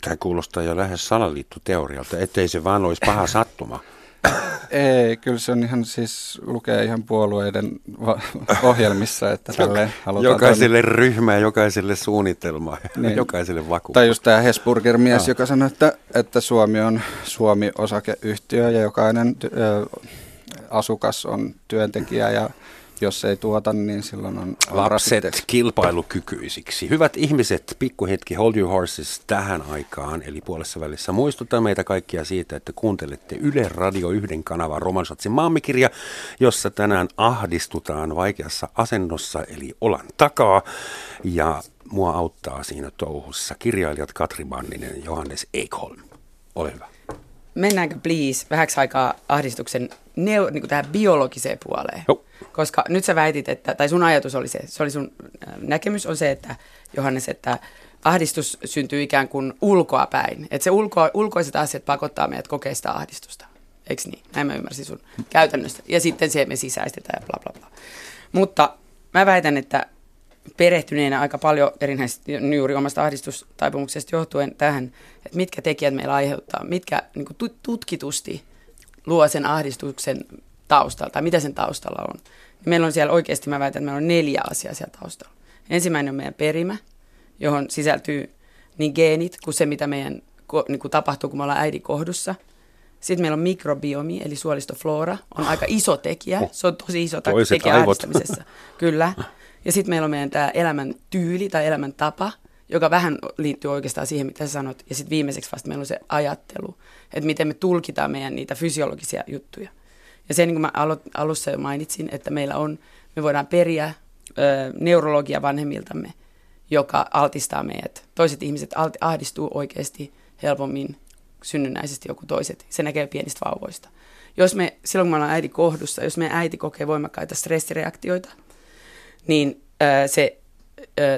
Tämä kuulostaa jo lähes salaliittoteorialta, ettei se vaan olisi paha sattuma. Ei, kyllä se on ihan siis, lukee ihan puolueiden va- ohjelmissa, että tälle halutaan... Jokaiselle toimia. ryhmä ja jokaiselle suunnitelma niin. jokaiselle vakuus. Tai just tämä Hesburger-mies, joka sanoi, että, että Suomi on Suomi-osakeyhtiö ja jokainen ö, asukas on työntekijä ja jos ei tuota, niin silloin on... Lapset kilpailukykyisiksi. Hyvät ihmiset, pikkuhetki Hold Your Horses tähän aikaan, eli puolessa välissä. Muistutan meitä kaikkia siitä, että kuuntelette Yle Radio yhden kanavan Romansatsin maamikirja, jossa tänään ahdistutaan vaikeassa asennossa, eli olan takaa. Ja mua auttaa siinä touhussa kirjailijat Katri Manninen ja Johannes Ekholm. Ole hyvä. Mennäänkö please vähäksi aikaa ahdistuksen neo, niin kuin tähän biologiseen puoleen? Joo. Koska nyt sä väitit, että, tai sun ajatus oli se, se oli sun äh, näkemys on se, että Johannes, että ahdistus syntyy ikään kuin ulkoa päin. Että se ulko, ulkoiset asiat pakottaa meidät kokea sitä ahdistusta. Eikö niin? Näin mä ymmärsin sun käytännöstä. Ja sitten se me sisäistetään ja bla bla bla. Mutta mä väitän, että perehtyneenä aika paljon erinäisesti juuri omasta ahdistustaipumuksesta johtuen tähän, että mitkä tekijät meillä aiheuttaa, mitkä niin tutkitusti luo sen ahdistuksen taustalla, tai mitä sen taustalla on. Meillä on siellä oikeasti, mä väitän, että meillä on neljä asiaa siellä taustalla. Ensimmäinen on meidän perimä, johon sisältyy niin geenit kuin se, mitä meidän niin kuin tapahtuu, kun me ollaan äidin kohdussa. Sitten meillä on mikrobiomi, eli suolistoflora, on aika iso tekijä. Se on tosi iso Toiset tekijä ahdistamisessa. Kyllä. Ja sitten meillä on meidän tämä elämän tyyli tai elämän tapa, joka vähän liittyy oikeastaan siihen, mitä sä sanot. Ja sitten viimeiseksi vasta meillä on se ajattelu, että miten me tulkitaan meidän niitä fysiologisia juttuja. Ja se, niin kuin mä alussa jo mainitsin, että meillä on, me voidaan periä ö, neurologia vanhemmiltamme, joka altistaa meidät. Toiset ihmiset ahdistuu oikeasti helpommin synnynnäisesti joku toiset. Se näkee pienistä vauvoista. Jos me, silloin kun me ollaan äiti kohdussa, jos meidän äiti kokee voimakkaita stressireaktioita, niin se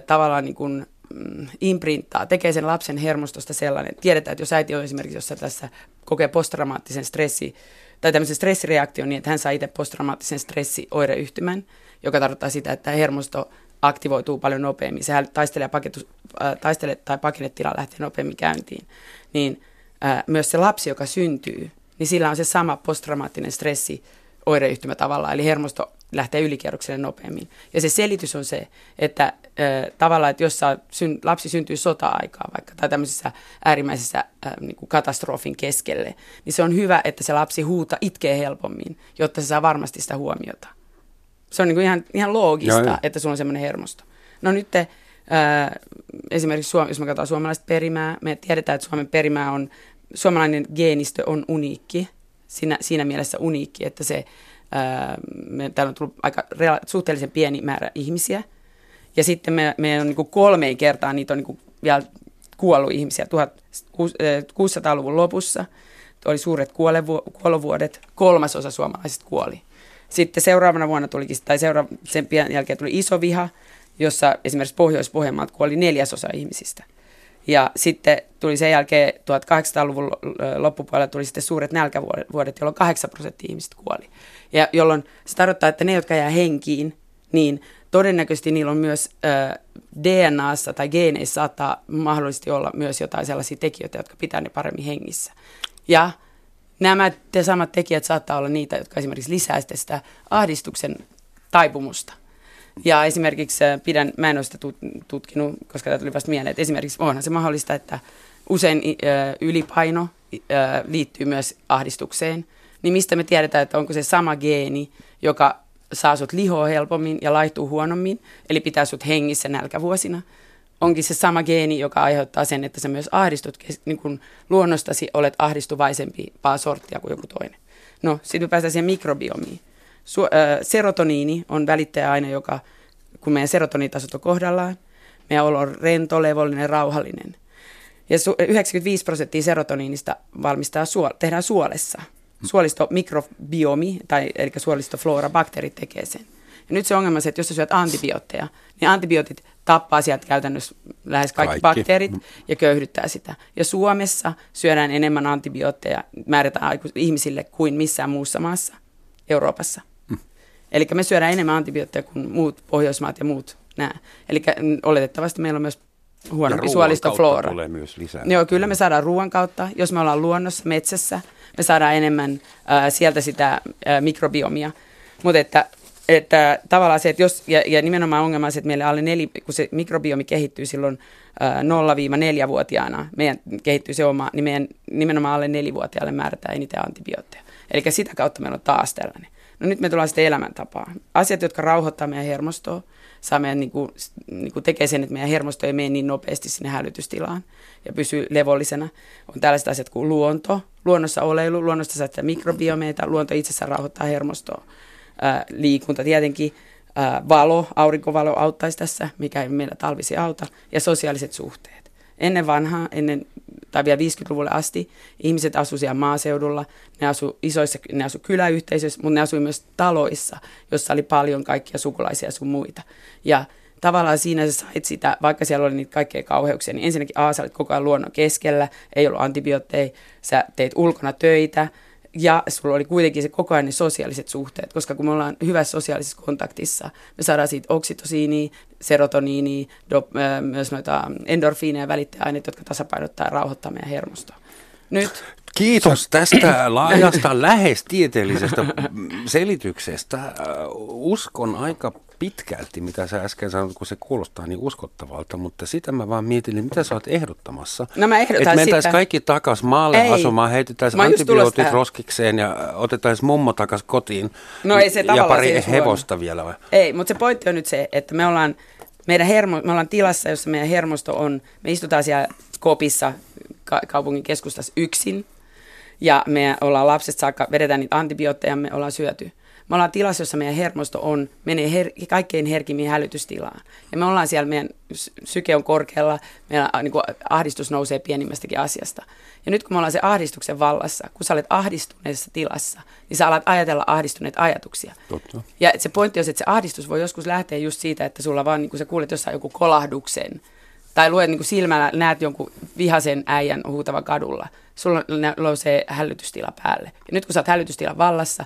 tavallaan niin kuin, mm, imprinttaa, tekee sen lapsen hermostosta sellainen. Tiedetään, että jos äiti on esimerkiksi, jos tässä kokee posttraumaattisen stressi, tai tämmöisen stressireaktion niin, että hän saa itse posttraumaattisen stressioireyhtymän, joka tarkoittaa sitä, että hermosto aktivoituu paljon nopeammin. Sehän taistelee, paketus, äh, taistelee tai pakennetila lähtee nopeammin käyntiin. Niin äh, myös se lapsi, joka syntyy, niin sillä on se sama posttraumaattinen stressi oireyhtymä tavallaan, eli hermosto lähtee ylikierrokselle nopeammin. Ja se selitys on se, että ö, tavallaan, että jos syn, lapsi syntyy sota-aikaa vaikka tai tämmöisessä äärimmäisessä ö, niin kuin katastrofin keskelle, niin se on hyvä, että se lapsi huuta itkee helpommin, jotta se saa varmasti sitä huomiota. Se on niin kuin ihan, ihan loogista, Joo, että sulla on semmoinen hermosto. No nyt te, ö, esimerkiksi Suom- jos me katsotaan suomalaista perimää, me tiedetään, että Suomen perimää on, suomalainen geenistö on uniikki, siinä, siinä mielessä uniikki, että se me, täällä on tullut aika suhteellisen pieni määrä ihmisiä. Ja sitten me, me on niin kolmeen kertaa niitä on niin vielä kuollut ihmisiä. 1600-luvun lopussa oli suuret kuolovuodet, kolmasosa suomalaisista kuoli. Sitten seuraavana vuonna tulikin, tai seura- sen pian jälkeen tuli iso viha, jossa esimerkiksi Pohjois-Pohjanmaalta kuoli neljäsosa ihmisistä. Ja sitten tuli sen jälkeen 1800-luvun loppupuolella tuli sitten suuret nälkävuodet, jolloin 8 prosenttia ihmisistä kuoli. Ja jolloin se tarkoittaa, että ne, jotka jää henkiin, niin todennäköisesti niillä on myös ö, DNAssa tai geeneissä saattaa mahdollisesti olla myös jotain sellaisia tekijöitä, jotka pitää ne paremmin hengissä. Ja nämä te samat tekijät saattaa olla niitä, jotka esimerkiksi lisää sitä ahdistuksen taipumusta. Ja esimerkiksi pidän, mä en ole sitä tutkinut, koska tämä tuli vasta mieleen, että esimerkiksi onhan se mahdollista, että usein ylipaino liittyy myös ahdistukseen. Niin mistä me tiedetään, että onko se sama geeni, joka saa sut lihoa helpommin ja laihtuu huonommin, eli pitää sut hengissä nälkävuosina, onkin se sama geeni, joka aiheuttaa sen, että sä myös ahdistut, niin kun luonnostasi olet ahdistuvaisempi sorttia kuin joku toinen. No, sitten me päästään siihen mikrobiomiin. Su- äh, serotoniini on välittäjäaine, joka, kun meidän serotonitasot on kohdallaan, meidän olo on rento, levollinen, rauhallinen. Ja su- 95 prosenttia serotoniinista valmistaa suol- tehdään suolessa. Suolisto mikrobiomi, tai eli suolistoflora, bakteerit tekee sen. Ja nyt se ongelma on se, että jos sä syöt antibiootteja, niin antibiootit tappaa sieltä käytännössä lähes kaikki, kaikki bakteerit ja köyhdyttää sitä. Ja Suomessa syödään enemmän antibiootteja, määrätään ihmisille kuin missään muussa maassa Euroopassa. Eli me syödään enemmän antibiootteja kuin muut Pohjoismaat ja muut nämä. Eli oletettavasti meillä on myös huonompi suolistoflora. tulee myös lisää. Joo, kyllä me saadaan ruoan kautta. Jos me ollaan luonnossa, metsässä, me saadaan enemmän äh, sieltä sitä äh, mikrobiomia. Mutta että että tavallaan se, että jos, ja, ja nimenomaan ongelma on se, että meille alle neli, kun se mikrobiomi kehittyy silloin äh, 0-4-vuotiaana, meidän kehittyy se oma, niin meidän nimenomaan alle nelivuotiaalle määrätään eniten antibiootteja. Eli sitä kautta meillä on taas tällainen. No nyt me tullaan sitten elämäntapaan. Asiat, jotka rauhoittaa meidän hermostoa, saa meidän, niin kuin, niin kuin tekee sen, että meidän hermosto ei mene niin nopeasti sinne hälytystilaan ja pysyy levollisena. On tällaiset asiat kuin luonto, luonnossa oleilu, luonnosta saa mikrobiomeita, luonto itsessään rauhoittaa hermostoa ää, liikunta tietenkin, ää, valo, aurinkovalo auttaisi tässä, mikä ei meillä talvisi auta, ja sosiaaliset suhteet. Ennen vanhaa, ennen, tai vielä 50-luvulle asti, ihmiset asuivat siellä maaseudulla, ne asuivat isoissa, ne asuivat kyläyhteisöissä, mutta ne asuivat myös taloissa, jossa oli paljon kaikkia sukulaisia sun muita. Ja tavallaan siinä sä sait sitä, vaikka siellä oli niitä kaikkea kauheuksia, niin ensinnäkin A, koko ajan luonnon keskellä, ei ollut antibiootteja, sä teit ulkona töitä, ja sulla oli kuitenkin se koko ajan ne sosiaaliset suhteet, koska kun me ollaan hyvässä sosiaalisessa kontaktissa, me saadaan siitä oksitosiiniä, serotoniinia, dop, äh, myös noita endorfiineja välittäjäaineita, jotka tasapainottaa ja rauhoittaa meidän hermostoa. Nyt Kiitos tästä laajasta lähes tieteellisestä selityksestä. Uskon aika pitkälti, mitä sä äsken sanoit, kun se kuulostaa niin uskottavalta, mutta sitä mä vaan mietin, että mitä sä oot ehdottamassa. No mä ehdotan Että mentäis kaikki takas maalle Ei. asumaan, heitetään antibiootit roskikseen ja otetaan mummo takas kotiin. No ei se Ja pari hevosta vielä vai? Ei, mutta se pointti on nyt se, että me ollaan, meidän hermo, me ollaan tilassa, jossa meidän hermosto on, me istutaan siellä kopissa ka- kaupungin keskustassa yksin, ja me ollaan lapset saakka, vedetään niitä antibiootteja, me ollaan syöty. Me ollaan tilassa, jossa meidän hermosto on, menee her- kaikkein herkimmin hälytystilaan. Ja me ollaan siellä, meidän syke on korkealla, meidän niin kuin, ahdistus nousee pienimmästäkin asiasta. Ja nyt kun me ollaan se ahdistuksen vallassa, kun sä olet ahdistuneessa tilassa, niin sä alat ajatella ahdistuneita ajatuksia. Totta. Ja se pointti on se, että se ahdistus voi joskus lähteä just siitä, että sulla vaan, niin kun sä kuulet jossain joku kolahduksen, tai luet niin kuin silmällä, näet jonkun vihaisen äijän huutava kadulla, sulla nousee hälytystila päälle. Ja nyt kun sä oot hälytystilan vallassa,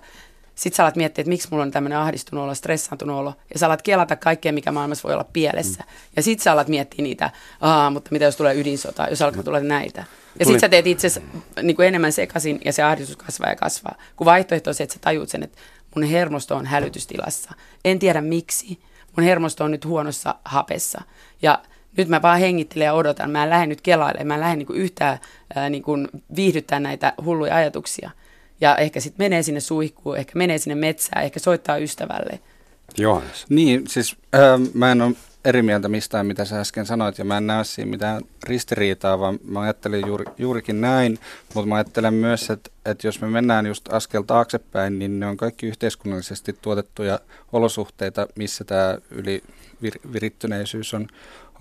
sit sä alat miettiä, että miksi mulla on tämmöinen ahdistunut olo, stressaantunut olo, ja sä alat kelata kaikkea, mikä maailmassa voi olla pielessä. Mm. Ja sit sä alat miettiä niitä, Aa, mutta mitä jos tulee ydinsota, jos alkaa tulla näitä. Ja sit sä teet itse niin kuin enemmän sekaisin, ja se ahdistus kasvaa ja kasvaa. Kun vaihtoehto on se, että sä tajuut sen, että mun hermosto on hälytystilassa. En tiedä miksi. Mun hermosto on nyt huonossa hapessa. Ja nyt mä vaan hengittelen ja odotan. Mä en lähde nyt kelailemaan, mä en lähde niin yhtään ää, niin viihdyttää näitä hulluja ajatuksia. Ja ehkä sitten menee sinne suihkuun, ehkä menee sinne metsään, ehkä soittaa ystävälle. Johannes. Niin, siis äh, mä en ole eri mieltä mistään, mitä sä äsken sanoit, ja mä en näe siinä mitään ristiriitaa, vaan mä ajattelin juuri, juurikin näin, mutta mä ajattelen myös, että, että jos me mennään just askel taaksepäin, niin ne on kaikki yhteiskunnallisesti tuotettuja olosuhteita, missä tämä yli virittyneisyys on,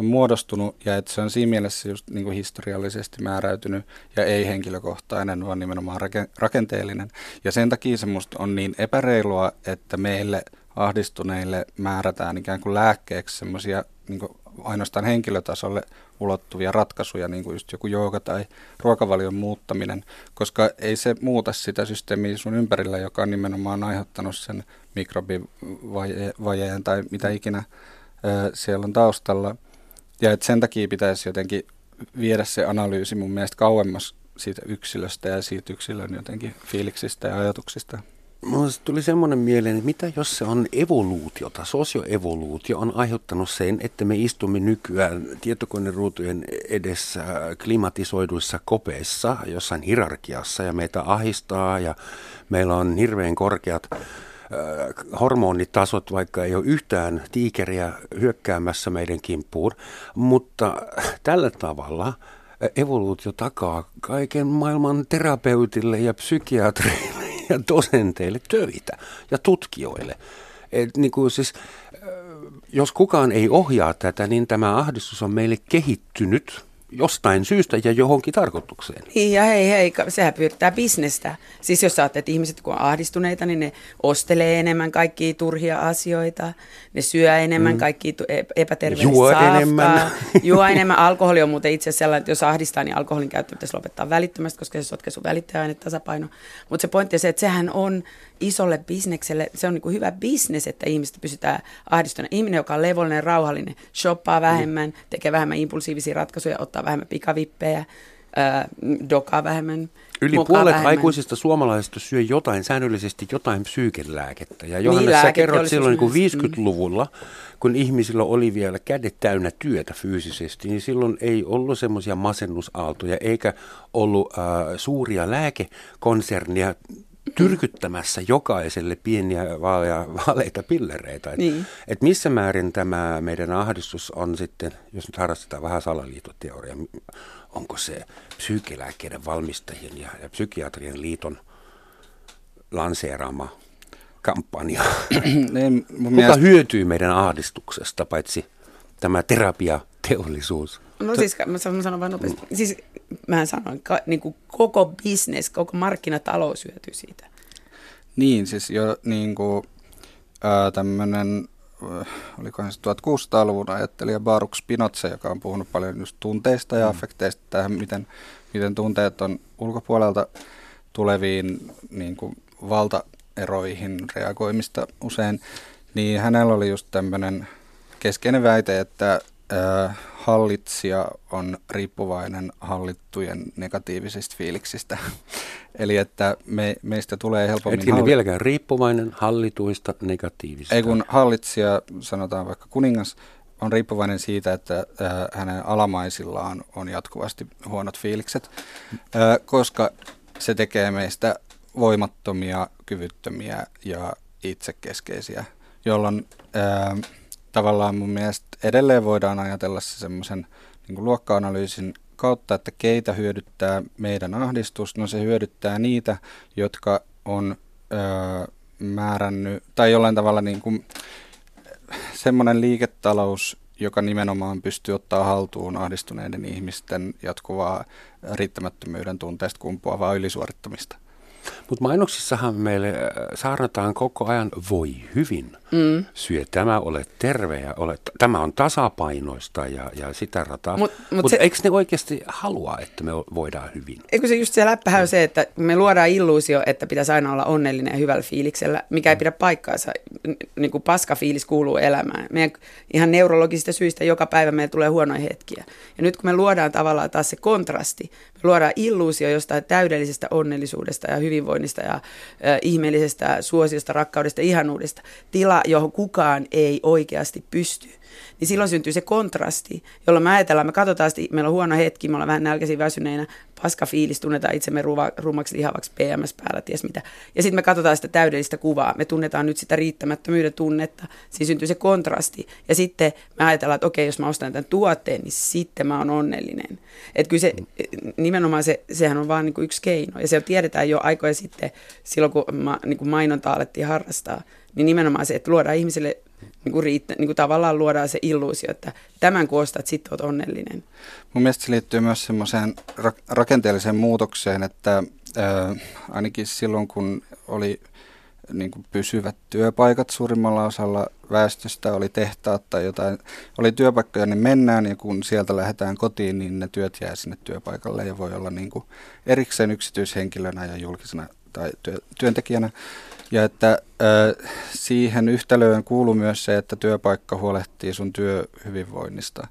on muodostunut ja että se on siinä mielessä just niin kuin historiallisesti määräytynyt ja ei henkilökohtainen, vaan nimenomaan rakenteellinen. Ja sen takia se musta on niin epäreilua, että meille ahdistuneille määrätään ikään kuin lääkkeeksi semmoisia niin ainoastaan henkilötasolle ulottuvia ratkaisuja, niin kuin just joku jooga tai ruokavalion muuttaminen, koska ei se muuta sitä systeemiä sun ympärillä, joka on nimenomaan aiheuttanut sen mikrobivajeen tai mitä ikinä siellä on taustalla. Ja että sen takia pitäisi jotenkin viedä se analyysi mun mielestä kauemmas siitä yksilöstä ja siitä yksilön jotenkin fiiliksistä ja ajatuksista. Mulla tuli semmoinen mieleen, että mitä jos se on evoluutiota, sosioevoluutio on aiheuttanut sen, että me istumme nykyään tietokoneruutujen edessä klimatisoiduissa kopeissa jossain hierarkiassa ja meitä ahistaa ja meillä on hirveän korkeat hormonitasot, vaikka ei ole yhtään tiikeriä hyökkäämässä meidän kimppuun, mutta tällä tavalla evoluutio takaa kaiken maailman terapeutille ja psykiatrille ja dosenteille töitä ja tutkijoille. Et niin kuin siis, jos kukaan ei ohjaa tätä, niin tämä ahdistus on meille kehittynyt jostain syystä ja johonkin tarkoitukseen. Niin ja hei hei, sehän pyörittää bisnestä. Siis jos saatte, että ihmiset kun on ahdistuneita, niin ne ostelee enemmän kaikkia turhia asioita, ne syö enemmän mm. kaikkia e- epäterveellistä Juo safkaa, enemmän. Juo enemmän. Alkoholi on muuten itse asiassa sellainen, että jos ahdistaa, niin alkoholin käyttö pitäisi lopettaa välittömästi, koska se sotkee sun tasapaino. Mutta se pointti on se, että sehän on isolle bisnekselle, se on niin kuin hyvä bisnes, että ihmiset pysytään ahdistuneena. Ihminen, joka on levollinen, rauhallinen, shoppaa vähemmän, mm. tekee vähemmän impulsiivisia ratkaisuja, ottaa vähemmän pikavippejä, ää, dokaa vähemmän. Yli puolet vähemmän. aikuisista suomalaisista syö jotain säännöllisesti jotain psyykelääkettä. Ja Johannes, niin, sä kerrot silloin niin 50-luvulla, kun ihmisillä oli vielä kädet täynnä työtä fyysisesti, niin silloin ei ollut semmoisia masennusaaltoja eikä ollut äh, suuria lääkekonsernia tyrkyttämässä jokaiselle pieniä vaaleja, vaaleita pillereitä. Et, niin. et missä määrin tämä meidän ahdistus on sitten, jos nyt harrastetaan vähän salaliitoteoriaa, onko se psyykilääkkeiden valmistajien ja, ja psykiatrien liiton lanseeraama kampanja? niin, Kuka mielestä... hyötyy meidän ahdistuksesta, paitsi tämä terapiateollisuus? No siis, mä sanon, mä sanon vain nopeasti. Siis mä sanoin, ka, niin kuin koko business, koko markkinatalous hyötyy siitä. Niin, siis jo niin kuin äh, tämmöinen, olikohan se 1600-luvun ajattelija Baruch Spinoza, joka on puhunut paljon just tunteista ja mm. affekteista, tähän miten, miten tunteet on ulkopuolelta tuleviin niin kuin valtaeroihin reagoimista usein, niin hänellä oli just tämmöinen keskeinen väite, että äh, hallitsija on riippuvainen hallittujen negatiivisista fiiliksistä. Eli että me, meistä tulee helpommin... Etkin halli- vieläkään riippuvainen hallituista negatiivisista. Ei kun hallitsija, sanotaan vaikka kuningas, on riippuvainen siitä, että äh, hänen alamaisillaan on jatkuvasti huonot fiilikset, äh, koska se tekee meistä voimattomia, kyvyttömiä ja itsekeskeisiä, jolloin... Äh, tavallaan mun mielestä edelleen voidaan ajatella se semmoisen niin luokka-analyysin kautta, että keitä hyödyttää meidän ahdistus. No se hyödyttää niitä, jotka on öö, määrännyt, tai jollain tavalla niin kuin, semmoinen liiketalous, joka nimenomaan pystyy ottaa haltuun ahdistuneiden ihmisten jatkuvaa riittämättömyyden tunteesta kumpuavaa ylisuorittamista. Mutta mainoksissahan meille äh, saarnataan koko ajan voi hyvin. Mm. Syö tämä, ole terve ja ole, tämä on tasapainoista ja, ja sitä rataa. Mutta mut mut eikö ne oikeasti halua, että me voidaan hyvin? Eikö se just se läppähän on se, että me luodaan illuusio, että pitäisi aina olla onnellinen ja hyvällä fiiliksellä, mikä ei mm. pidä paikkaansa. Niin kuin paska fiilis kuuluu elämään. Meidän ihan neurologisista syistä joka päivä meillä tulee huonoja hetkiä. Ja nyt kun me luodaan tavallaan taas se kontrasti, me luodaan illuusio jostain täydellisestä onnellisuudesta ja hyvinvoinnista ja äh, ihmeellisestä suosiosta, rakkaudesta, ihanuudesta. Tila, johon kukaan ei oikeasti pysty niin silloin syntyy se kontrasti, jolloin me ajatellaan, me katsotaan, että meillä on huono hetki, me ollaan vähän nälkäisiä väsyneinä, paska fiilis, tunnetaan itsemme ruva, rumaksi lihavaksi PMS päällä, ties mitä. Ja sitten me katsotaan sitä täydellistä kuvaa, me tunnetaan nyt sitä riittämättömyyden tunnetta, siinä syntyy se kontrasti. Ja sitten me ajatellaan, että okei, jos mä ostan tämän tuotteen, niin sitten mä oon onnellinen. Että kyllä se, nimenomaan se, sehän on vaan niin kuin yksi keino. Ja se tiedetään jo aikoja sitten, silloin kun ma, niin kuin mainontaa alettiin harrastaa, niin nimenomaan se, että luodaan ihmisille niin kuin riittä, niin kuin tavallaan luodaan se illuusio, että tämän kun ostat, sitten olet onnellinen. Mun mielestä se liittyy myös semmoiseen ra- rakenteelliseen muutokseen, että äh, ainakin silloin kun oli niin kuin pysyvät työpaikat suurimmalla osalla väestöstä, oli tehtaat tai jotain, oli työpaikkoja, niin mennään ja kun sieltä lähdetään kotiin, niin ne työt jää sinne työpaikalle ja voi olla niin kuin erikseen yksityishenkilönä ja julkisena tai työ, työntekijänä. Ja että siihen yhtälöön kuuluu myös se, että työpaikka huolehtii sun työhyvinvoinnista.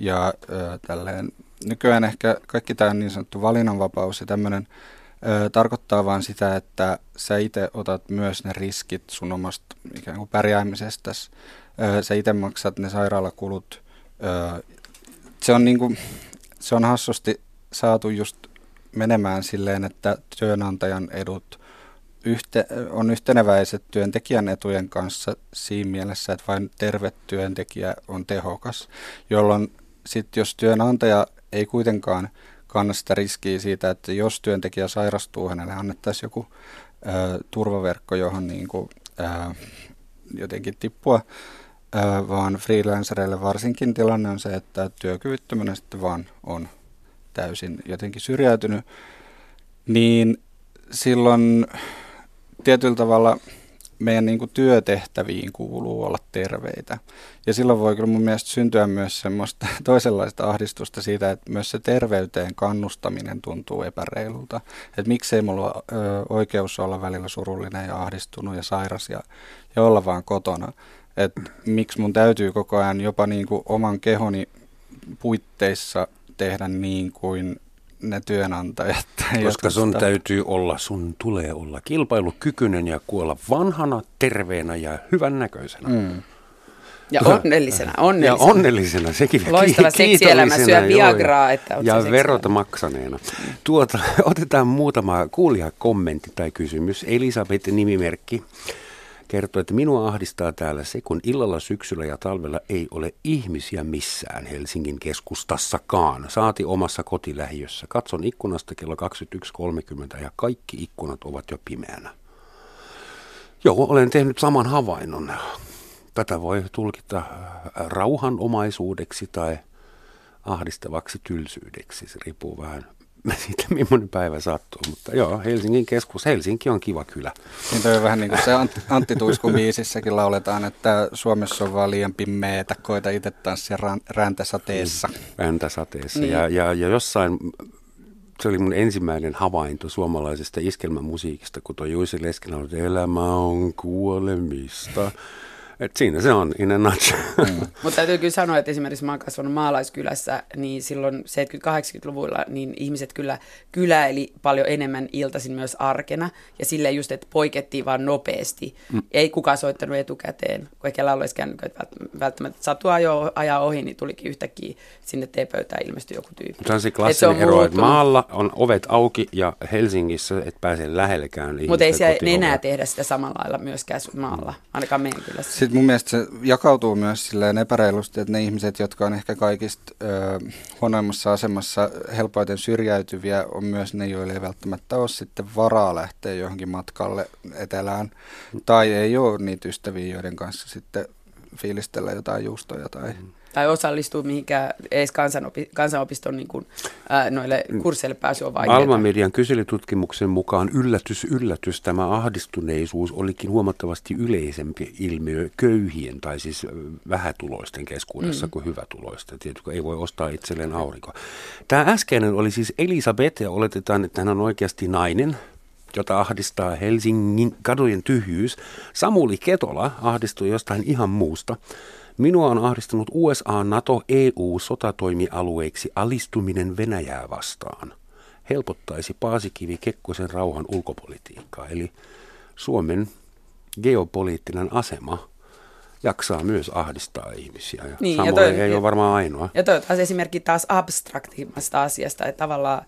Ja äh, tälleen, nykyään ehkä kaikki tämä niin sanottu valinnanvapaus ja tämmöinen tarkoittaa vaan sitä, että sä itse otat myös ne riskit sun omasta ikään kuin pärjäämisestäsi. Ö, sä itse maksat ne sairaalakulut. Se on niin kuin, se on hassusti saatu just menemään silleen, että työnantajan edut yhte, on yhteneväiset työntekijän etujen kanssa siinä mielessä, että vain terve työntekijä on tehokas, jolloin sitten jos työnantaja ei kuitenkaan kanna sitä riskiä siitä, että jos työntekijä sairastuu, hänelle annettaisiin joku turvaverkko, johon niin kuin, ää, jotenkin tippua, ää, vaan freelancereille varsinkin tilanne on se, että työkyvyttömänä sitten vaan on täysin jotenkin syrjäytynyt, niin silloin tietyllä tavalla meidän niin kuin työtehtäviin kuuluu olla terveitä. Ja silloin voi kyllä mun mielestä syntyä myös semmoista toisenlaista ahdistusta siitä, että myös se terveyteen kannustaminen tuntuu epäreilulta. Että miksei mulla ole oikeus olla välillä surullinen ja ahdistunut ja sairas ja, ja olla vaan kotona. Että miksi mun täytyy koko ajan jopa niin kuin oman kehoni puitteissa tehdä niin kuin ne työnantajat. Koska sun sitä... täytyy olla, sun tulee olla kilpailukykyinen ja kuolla vanhana, terveenä ja hyvän näköisenä. Mm. Ja onnellisena, onnellisena. Ja onnellisena, sekin. Loistava seksielämä, syö Viagraa, että Ja verot maksaneena. Tuota, otetaan muutama kuulijakommentti tai kysymys. Elisabeth nimimerkki kertoo, että minua ahdistaa täällä se, kun illalla, syksyllä ja talvella ei ole ihmisiä missään Helsingin keskustassakaan, saati omassa kotilähiössä. Katson ikkunasta kello 21.30 ja kaikki ikkunat ovat jo pimeänä. Joo, olen tehnyt saman havainnon. Tätä voi tulkita rauhanomaisuudeksi tai ahdistavaksi tylsyydeksi. Se riippuu vähän siitä, millainen päivä sattuu. Mutta joo, Helsingin keskus, Helsinki on kiva kylä. Niin toi on vähän niin kuin se Antti Tuiskun biisissäkin lauletaan, että Suomessa on vaan liian pimeetä, koita itse tanssia räntäsateessa. Räntäsateessa. Niin. Ja, ja, ja jossain se oli mun ensimmäinen havainto suomalaisesta iskelmämusiikista, kun tuo Juisi Leskelä on, että elämä on kuolemista. Et siinä se on, in a nutshell. Mm. Mutta täytyy kyllä sanoa, että esimerkiksi mä oon kasvanut maalaiskylässä, niin silloin 70-80-luvulla niin ihmiset kyllä kyläili paljon enemmän iltaisin myös arkena. Ja silleen just, että poikettiin vaan nopeasti. Mm. Ei kukaan soittanut etukäteen, kun eikä laulu edes välttämättä satua ajo, ajaa ohi, niin tulikin yhtäkkiä sinne teepöytään ilmestyi joku tyyppi. Se on se klassinen se ero, että maalla on ovet auki ja Helsingissä et pääse lähellekään Mutta ei siellä enää tehdä sitä samalla lailla myöskään maalla, ainakaan meidän kylässä. Sitten mun mielestä se jakautuu myös silleen epäreilusti, että ne ihmiset, jotka on ehkä kaikista ö, huonoimmassa asemassa helpoiten syrjäytyviä, on myös ne, joille ei välttämättä ole sitten varaa lähteä johonkin matkalle etelään. Tai ei ole niitä ystäviä, joiden kanssa sitten fiilistellä jotain juustoja tai... Mm tai osallistua mihinkään edes kansanopi, kansanopiston niin kuin, ää, noille mm. kursseille pääsy on vaikeaa. Alma Median kyselytutkimuksen mukaan yllätys, yllätys, tämä ahdistuneisuus olikin huomattavasti yleisempi ilmiö köyhien tai siis vähätuloisten keskuudessa mm. kuin hyvätuloisten. Tietysti ei voi ostaa itselleen aurinko. Tämä äskeinen oli siis Elisabeth ja oletetaan, että hän on oikeasti nainen, jota ahdistaa Helsingin kadujen tyhjyys. Samuli Ketola ahdistui jostain ihan muusta. Minua on ahdistanut USA, NATO, EU sotatoimialueiksi alistuminen Venäjää vastaan. Helpottaisi Paasikivi Kekkosen rauhan ulkopolitiikkaa, eli Suomen geopoliittinen asema jaksaa myös ahdistaa ihmisiä. Ja niin, ja toi, ei ja, ole varmaan ainoa. Ja toivottavasti esimerkki taas abstraktimmasta asiasta, että tavallaan,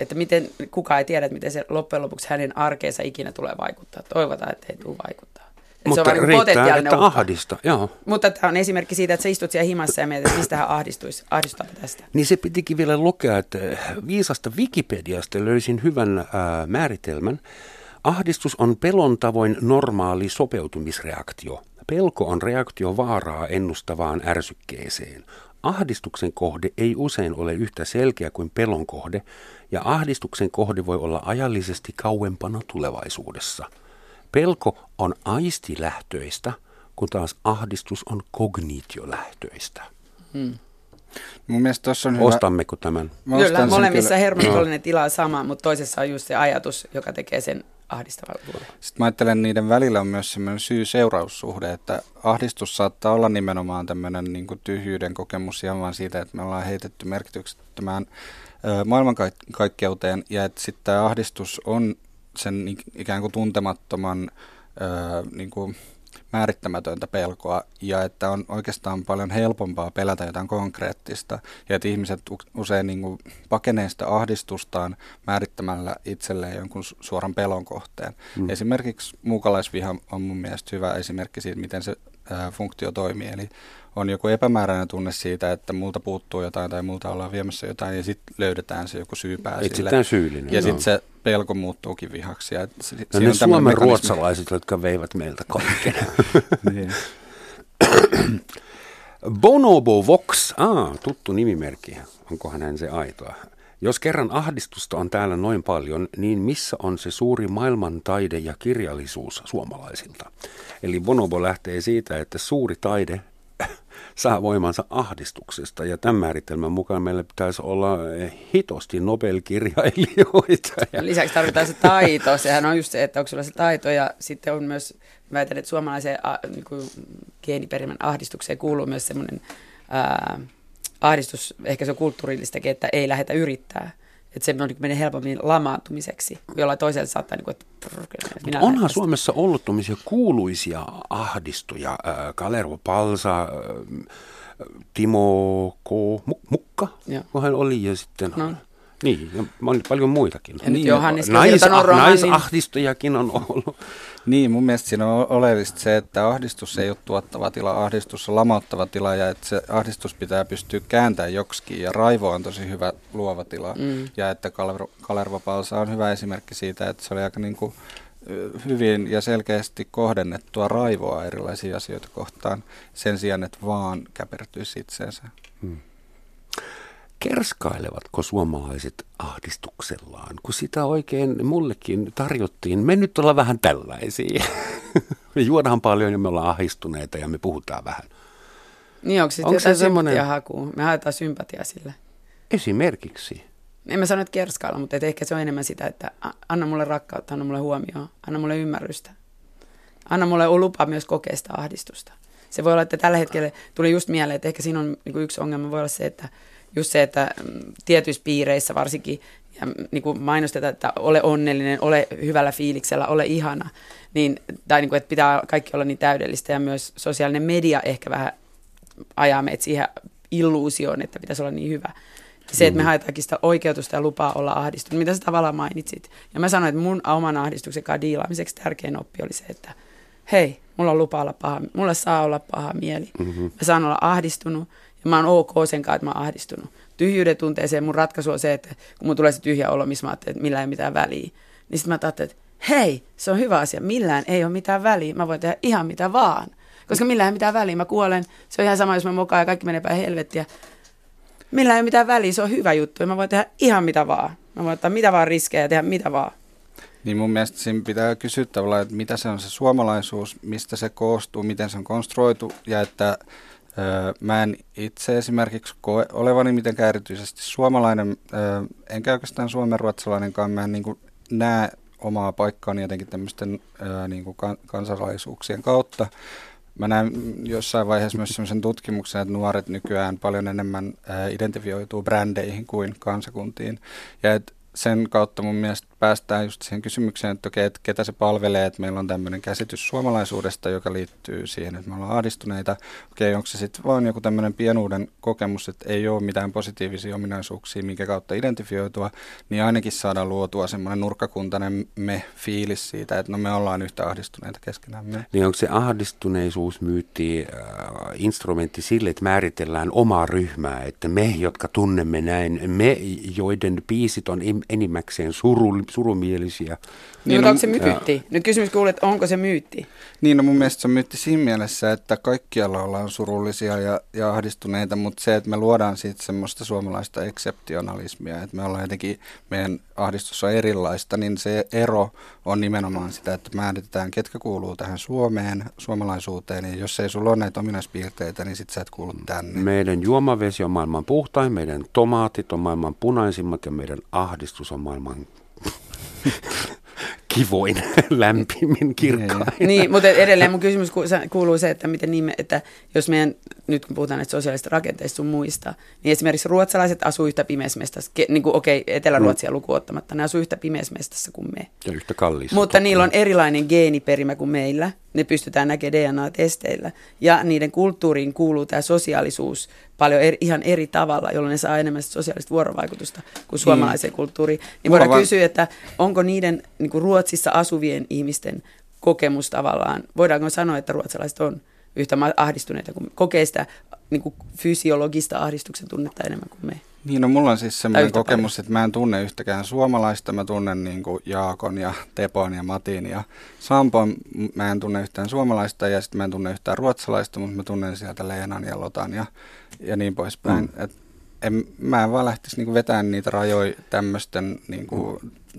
että miten, kukaan ei tiedä, että miten se loppujen lopuksi hänen arkeensa ikinä tulee vaikuttaa. Toivotaan, että ei tule vaikuttaa. Mutta se on niin riittää, että ahdista. Joo. Mutta tämä on esimerkki siitä, että sä istut siellä himassa ja mietit, mistä hän ahdistuisi. Ahdistaa tästä. Niin se pitikin vielä lukea, että viisasta Wikipediasta löysin hyvän äh, määritelmän. Ahdistus on pelon tavoin normaali sopeutumisreaktio. Pelko on reaktio vaaraa ennustavaan ärsykkeeseen. Ahdistuksen kohde ei usein ole yhtä selkeä kuin pelon kohde, ja ahdistuksen kohde voi olla ajallisesti kauempana tulevaisuudessa – Pelko on aistilähtöistä, kun taas ahdistus on kognitiolähtöistä. Hmm. Mun mielestä on hyvä. Ostammeko tämän? Mä kyllä, molemmissa kyllä. hermostollinen tila on sama, mutta toisessa on just se ajatus, joka tekee sen ahdistavan Sitten mä ajattelen, että niiden välillä on myös semmoinen syy-seuraussuhde, että ahdistus saattaa olla nimenomaan tämmöinen niin kuin tyhjyyden kokemus ihan vaan siitä, että me ollaan heitetty merkityksettömään maailmankaikkeuteen ja että sitten tämä ahdistus on sen ikään kuin tuntemattoman öö, niin kuin määrittämätöntä pelkoa ja että on oikeastaan paljon helpompaa pelätä jotain konkreettista ja että ihmiset usein niin kuin pakenee sitä ahdistustaan määrittämällä itselleen jonkun suoran pelon kohteen. Mm. Esimerkiksi muukalaisviha on mun mielestä hyvä esimerkki siitä, miten se ää, funktio toimii. Eli on joku epämääräinen tunne siitä, että multa puuttuu jotain tai multa ollaan viemässä jotain ja sitten löydetään se joku syypää Etsitään syyllinen. Ja sitten se pelko muuttuukin vihaksi. Ja no ne Suomen ruotsalaiset, jotka veivät meiltä kaiken. niin. Bonobo Vox, ah, tuttu nimimerkki. Onkohan hän se aitoa? Jos kerran ahdistusta on täällä noin paljon, niin missä on se suuri maailman taide ja kirjallisuus suomalaisilta? Eli Bonobo lähtee siitä, että suuri taide saa voimansa ahdistuksesta. Ja tämän määritelmän mukaan meillä pitäisi olla hitosti Nobel-kirjailijoita. Ja lisäksi tarvitaan se taito. Sehän on just se, että onko sulla se taito. Ja sitten on myös, väitän, että suomalaiseen niin kuin geeniperimän ahdistukseen kuuluu myös semmoinen ahdistus, ehkä se on kulttuurillistakin, että ei lähdetä yrittää. Että se menee helpommin lamaantumiseksi, jolla toisella saattaa, niin kuin, että minä Onhan tästä. Suomessa ollut tuommoisia kuuluisia ahdistuja. Äh, Kalervo Palsa, äh, Timo K. Mukka, kun hän oli, ja sitten... No. Niin, ja paljon muitakin. Ja niin, Johannes Nais, naisahdistujakin niin... on ollut. Niin, mun mielestä siinä on oleellista se, että ahdistus ei ole tuottava tila, ahdistus on lamauttava tila ja että se ahdistus pitää pystyä kääntämään joksikin ja raivo on tosi hyvä luova tila. Mm. Ja että Kalervo, Kalervo Palsa on hyvä esimerkki siitä, että se oli aika niin kuin hyvin ja selkeästi kohdennettua raivoa erilaisia asioita kohtaan sen sijaan, että vaan käpertyisi itseensä. Hmm. Kerskailevatko suomalaiset ahdistuksellaan, kun sitä oikein mullekin tarjottiin? Me nyt ollaan vähän tällaisia. me juodaan paljon ja me ollaan ahdistuneita ja me puhutaan vähän. Niin onko, onko se semmoinen... haku? Me haetaan sympatiaa sille. Esimerkiksi. En mä sano, että kerskailla, mutta ehkä se on enemmän sitä, että anna mulle rakkautta, anna mulle huomioon, anna mulle ymmärrystä. Anna mulle lupa myös kokea sitä ahdistusta. Se voi olla, että tällä hetkellä tuli just mieleen, että ehkä siinä on niin yksi ongelma voi olla se, että just se, että mm, tietyissä piireissä varsinkin ja niin kuin mainostetaan, että ole onnellinen, ole hyvällä fiiliksellä, ole ihana, niin, tai niin kuin, että pitää kaikki olla niin täydellistä ja myös sosiaalinen media ehkä vähän ajaa meitä siihen illuusioon, että pitäisi olla niin hyvä. Se, että me mm. haetaankin sitä oikeutusta ja lupaa olla ahdistunut, mitä sä tavallaan mainitsit. Ja mä sanoin, että mun oman ahdistuksen kanssa diilaamiseksi tärkein oppi oli se, että hei, mulla on lupa olla paha, mulla saa olla paha mieli. Mm-hmm. Mä saan olla ahdistunut mä oon ok sen kanssa, että mä oon ahdistunut. Tyhjyyden tunteeseen mun ratkaisu on se, että kun mun tulee se tyhjä olo, missä mä ajattelin, että millään ei mitään väliä, niin sitten mä ajattelin, että hei, se on hyvä asia, millään ei ole mitään väliä, mä voin tehdä ihan mitä vaan. Koska millään ei mitään väliä, mä kuolen, se on ihan sama, jos mä mokaan ja kaikki menee päin helvettiä. Millään ei mitään väliä, se on hyvä juttu ja mä voin tehdä ihan mitä vaan. Mä voin ottaa mitä vaan riskejä ja tehdä mitä vaan. Niin mun mielestä siinä pitää kysyä tavallaan, että mitä se on se suomalaisuus, mistä se koostuu, miten se on konstruoitu ja että Mä en itse esimerkiksi koe olevani mitenkään erityisesti suomalainen, enkä oikeastaan suomenruotsalainenkaan. Mä en niin näe omaa paikkaani jotenkin tämmöisten niin kuin kansalaisuuksien kautta. Mä näen jossain vaiheessa myös sellaisen tutkimuksen, että nuoret nykyään paljon enemmän identifioituu brändeihin kuin kansakuntiin. Ja että sen kautta mun mielestä päästään just siihen kysymykseen, että, okei, että ketä se palvelee, että meillä on tämmöinen käsitys suomalaisuudesta, joka liittyy siihen, että me ollaan ahdistuneita. Okei, onko se sitten vaan joku tämmöinen pienuuden kokemus, että ei ole mitään positiivisia ominaisuuksia, minkä kautta identifioitua, niin ainakin saadaan luotua semmoinen nurkkakuntainen me-fiilis siitä, että no me ollaan yhtä ahdistuneita keskenämme. Niin onko se ahdistuneisuusmyytti äh, instrumentti sille, että määritellään omaa ryhmää, että me, jotka tunnemme näin, me, joiden piisit on enimmäkseen suru, surumielisiä. Niin, no, onko se myytti? Ja... Nyt kysymys kuuluu, että onko se myytti? Niin, no mun mielestä se on myytti siinä mielessä, että kaikkialla ollaan surullisia ja, ja ahdistuneita, mutta se, että me luodaan siitä semmoista suomalaista ekseptionalismia, että me ollaan jotenkin, meidän ahdistus on erilaista, niin se ero on nimenomaan sitä, että määritetään, ketkä kuuluu tähän Suomeen, suomalaisuuteen, ja jos ei sulla ole näitä ominaispiirteitä, niin sit sä et kuulu tänne. Meidän juomavesi on maailman puhtain, meidän tomaatit on maailman punaisimmat ja meidän ahdistus on maailman kivoin, lämpimin, kirkkain. Niin, mutta edelleen mun kysymys kuuluu se, että miten niin, että jos meidän, nyt kun puhutaan näistä sosiaalisista rakenteista sun muista, niin esimerkiksi ruotsalaiset asuu yhtä pimeässä mestassa, niin kuin okei, okay, Etelä-Ruotsia mm. lukuottamatta, ne asuu yhtä pimeässä mestassa kuin me. Ja yhtä kalliissa. Mutta niillä on erilainen geeniperimä kuin meillä, ne pystytään näkemään DNA-testeillä. Ja niiden kulttuuriin kuuluu tämä sosiaalisuus paljon eri, ihan eri tavalla, jolloin ne saa enemmän sosiaalista vuorovaikutusta kuin suomalaiseen niin. kulttuuriin. Niin voidaan va- kysyä, että onko niiden niin kuin Ruotsissa asuvien ihmisten kokemus tavallaan, voidaanko sanoa, että ruotsalaiset on yhtä ahdistuneita, kun kokee sitä niin kuin fysiologista ahdistuksen tunnetta enemmän kuin me. Niin, no mulla on siis semmoinen kokemus, paljon. että mä en tunne yhtäkään suomalaista. Mä tunnen niin kuin Jaakon ja Tepon ja Matin ja Sampon. Mä en tunne yhtään suomalaista ja sitten mä en tunne yhtään ruotsalaista, mutta mä tunnen sieltä Leenan ja Lotan ja, ja niin poispäin. Mm. Et en, mä en vaan lähtisi niin vetämään niitä rajoja tämmöisten niin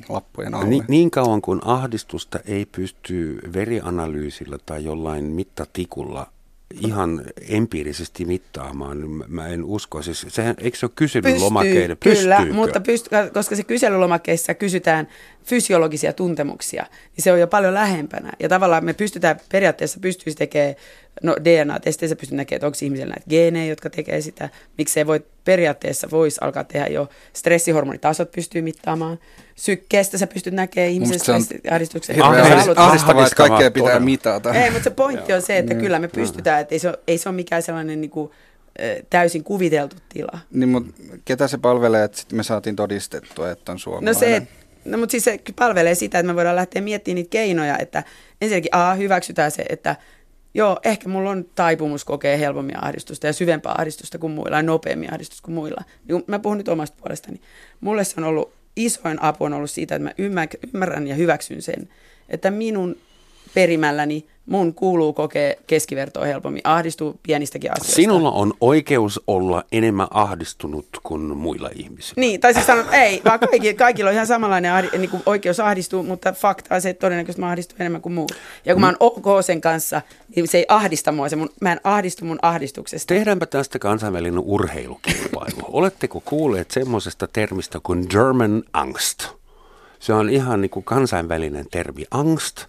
lappujen alle. Ni, niin kauan kuin ahdistusta ei pysty verianalyysillä tai jollain mittatikulla ihan empiirisesti mittaamaan. Mä en usko. Siis sehän, eikö se ole kyselylomakkeita? Pystyy, kyllä, mutta pyst, koska se kyselylomakkeissa kysytään fysiologisia tuntemuksia, niin se on jo paljon lähempänä. Ja tavallaan me pystytään, periaatteessa pystyisi tekemään no DNA-testeissä pystyy näkemään, että onko ihmisellä näitä geenejä, jotka tekee sitä. Miksei voi periaatteessa voisi alkaa tehdä jo stressihormonitasot pystyy mittaamaan. Sykkeestä sä pystyt näkemään ihmisen stressiahdistuksen. Ahdistavaa, että kaikkea pitää mitata. Ei, mutta se pointti on se, että mm. kyllä me pystytään, että ei se ole, ei se ole mikään sellainen niin kuin, täysin kuviteltu tila. Niin, mutta ketä se palvelee, että me saatiin todistettua, että on suomalainen? No se, no mutta siis se palvelee sitä, että me voidaan lähteä miettimään niitä keinoja, että ensinnäkin A, hyväksytään se, että joo, ehkä mulla on taipumus kokea helpommin ahdistusta ja syvempää ahdistusta kuin muilla ja nopeammin ahdistusta kuin muilla. Niin mä puhun nyt omasta puolestani. Mulle se on ollut, isoin apu on ollut siitä, että mä ymmärrän ja hyväksyn sen, että minun perimälläni mun kuuluu kokea keskivertoa helpommin, ahdistuu pienistäkin asioista. Sinulla on oikeus olla enemmän ahdistunut kuin muilla ihmisillä. Niin, tai siis sanon, ei, vaan kaikki, kaikilla on ihan samanlainen ahdi, niin kuin oikeus ahdistua, mutta fakta on se, että todennäköisesti mä ahdistun enemmän kuin muut. Ja kun mm. mä oon ok sen kanssa, niin se ei ahdista mua, se mun, mä en ahdistu mun ahdistuksesta. Tehdäänpä tästä kansainvälinen urheilukilpailu. Oletteko kuulleet semmoisesta termistä kuin German Angst? Se on ihan niin kuin kansainvälinen termi. Angst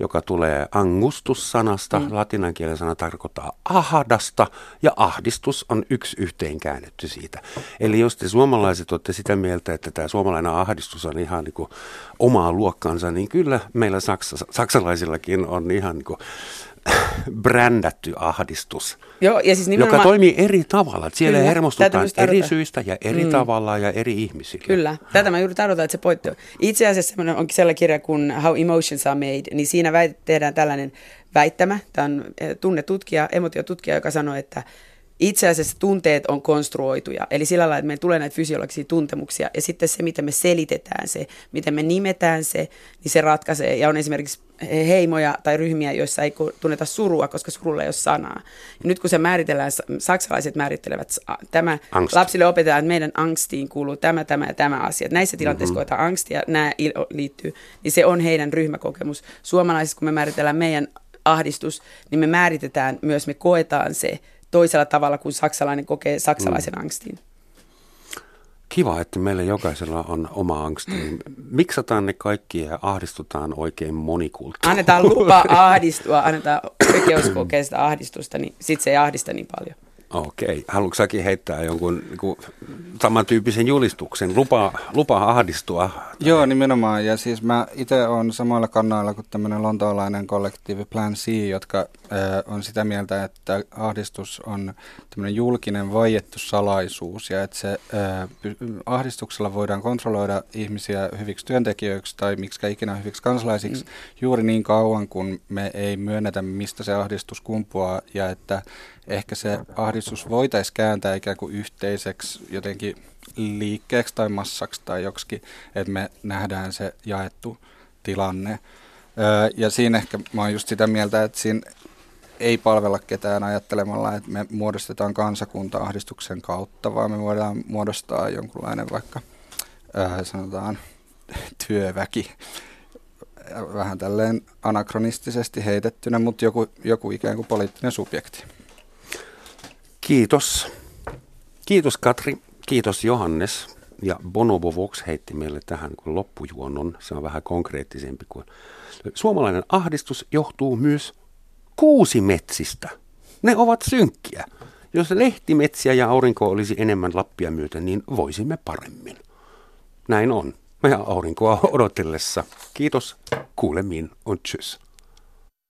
joka tulee angustus-sanasta. Mm. Latinan kielen sana tarkoittaa ahdasta ja ahdistus on yksi yhteen käännetty siitä. Eli jos te suomalaiset olette sitä mieltä, että tämä suomalainen ahdistus on ihan niin kuin omaa luokkaansa, niin kyllä meillä saksa, saksalaisillakin on ihan niin kuin brändätty ahdistus, Joo, ja siis nimenomaan... joka toimii eri tavalla. Että siellä Kyllä, hermostutaan eri syistä ja eri mm. tavalla ja eri ihmisillä. Kyllä, tätä mä juuri tarkoitan, että se pointti on. Itse asiassa onkin sellainen kirja kuin How Emotions Are Made, niin siinä väit, tehdään tällainen väittämä. Tämä on eh, tunnetutkija, emotiotutkija, joka sanoo, että itse asiassa tunteet on konstruoituja. Eli sillä lailla, että meillä tulee näitä fysiologisia tuntemuksia ja sitten se, miten me selitetään se, miten me nimetään se, niin se ratkaisee. Ja on esimerkiksi heimoja tai ryhmiä, joissa ei tunneta surua, koska surulla ei ole sanaa. Ja nyt kun se määritellään, saksalaiset määrittelevät, tämä Angst. lapsille opetetaan, että meidän angstiin kuuluu tämä, tämä ja tämä asia. Näissä tilanteissa mm-hmm. koetaan angstia, nämä liittyy, niin se on heidän ryhmäkokemus. Suomalaisissa, kun me määritellään meidän ahdistus, niin me määritetään myös, me koetaan se toisella tavalla kuin saksalainen kokee saksalaisen mm. angstin. Kiva, että meillä jokaisella on oma angsti. Miksataan ne kaikki ja ahdistutaan oikein monikulttuurisesti. Annetaan lupa ahdistua, annetaan oikeus kokea sitä ahdistusta, niin sitten se ei ahdista niin paljon. Okei. Haluatko säkin heittää jonkun niin samantyyppisen julistuksen? Lupa, lupa ahdistua? Joo, nimenomaan. Ja siis mä itse olen samoilla kannoilla kuin tämmöinen lontoolainen kollektiivi Plan C, jotka äh, on sitä mieltä, että ahdistus on tämmöinen julkinen vaiettu salaisuus ja että se äh, ahdistuksella voidaan kontrolloida ihmisiä hyviksi työntekijöiksi tai miksi ikinä hyviksi kansalaisiksi mm. juuri niin kauan, kun me ei myönnetä, mistä se ahdistus kumpuaa ja että ehkä se ahdistus voitaisiin kääntää ikään kuin yhteiseksi jotenkin liikkeeksi tai massaksi tai joksikin, että me nähdään se jaettu tilanne. Ja siinä ehkä mä oon just sitä mieltä, että siinä ei palvella ketään ajattelemalla, että me muodostetaan kansakunta ahdistuksen kautta, vaan me voidaan muodostaa jonkunlainen vaikka sanotaan työväki vähän tälleen anakronistisesti heitettynä, mutta joku, joku ikään kuin poliittinen subjekti. Kiitos. Kiitos Katri, kiitos Johannes. Ja Bonobo Vox heitti meille tähän kuin loppujuonnon. Se on vähän konkreettisempi kuin... Suomalainen ahdistus johtuu myös kuusimetsistä. Ne ovat synkkiä. Jos lehtimetsiä ja aurinko olisi enemmän Lappia myöten, niin voisimme paremmin. Näin on. Ja aurinkoa odotellessa. Kiitos. Kuulemiin on tschüss.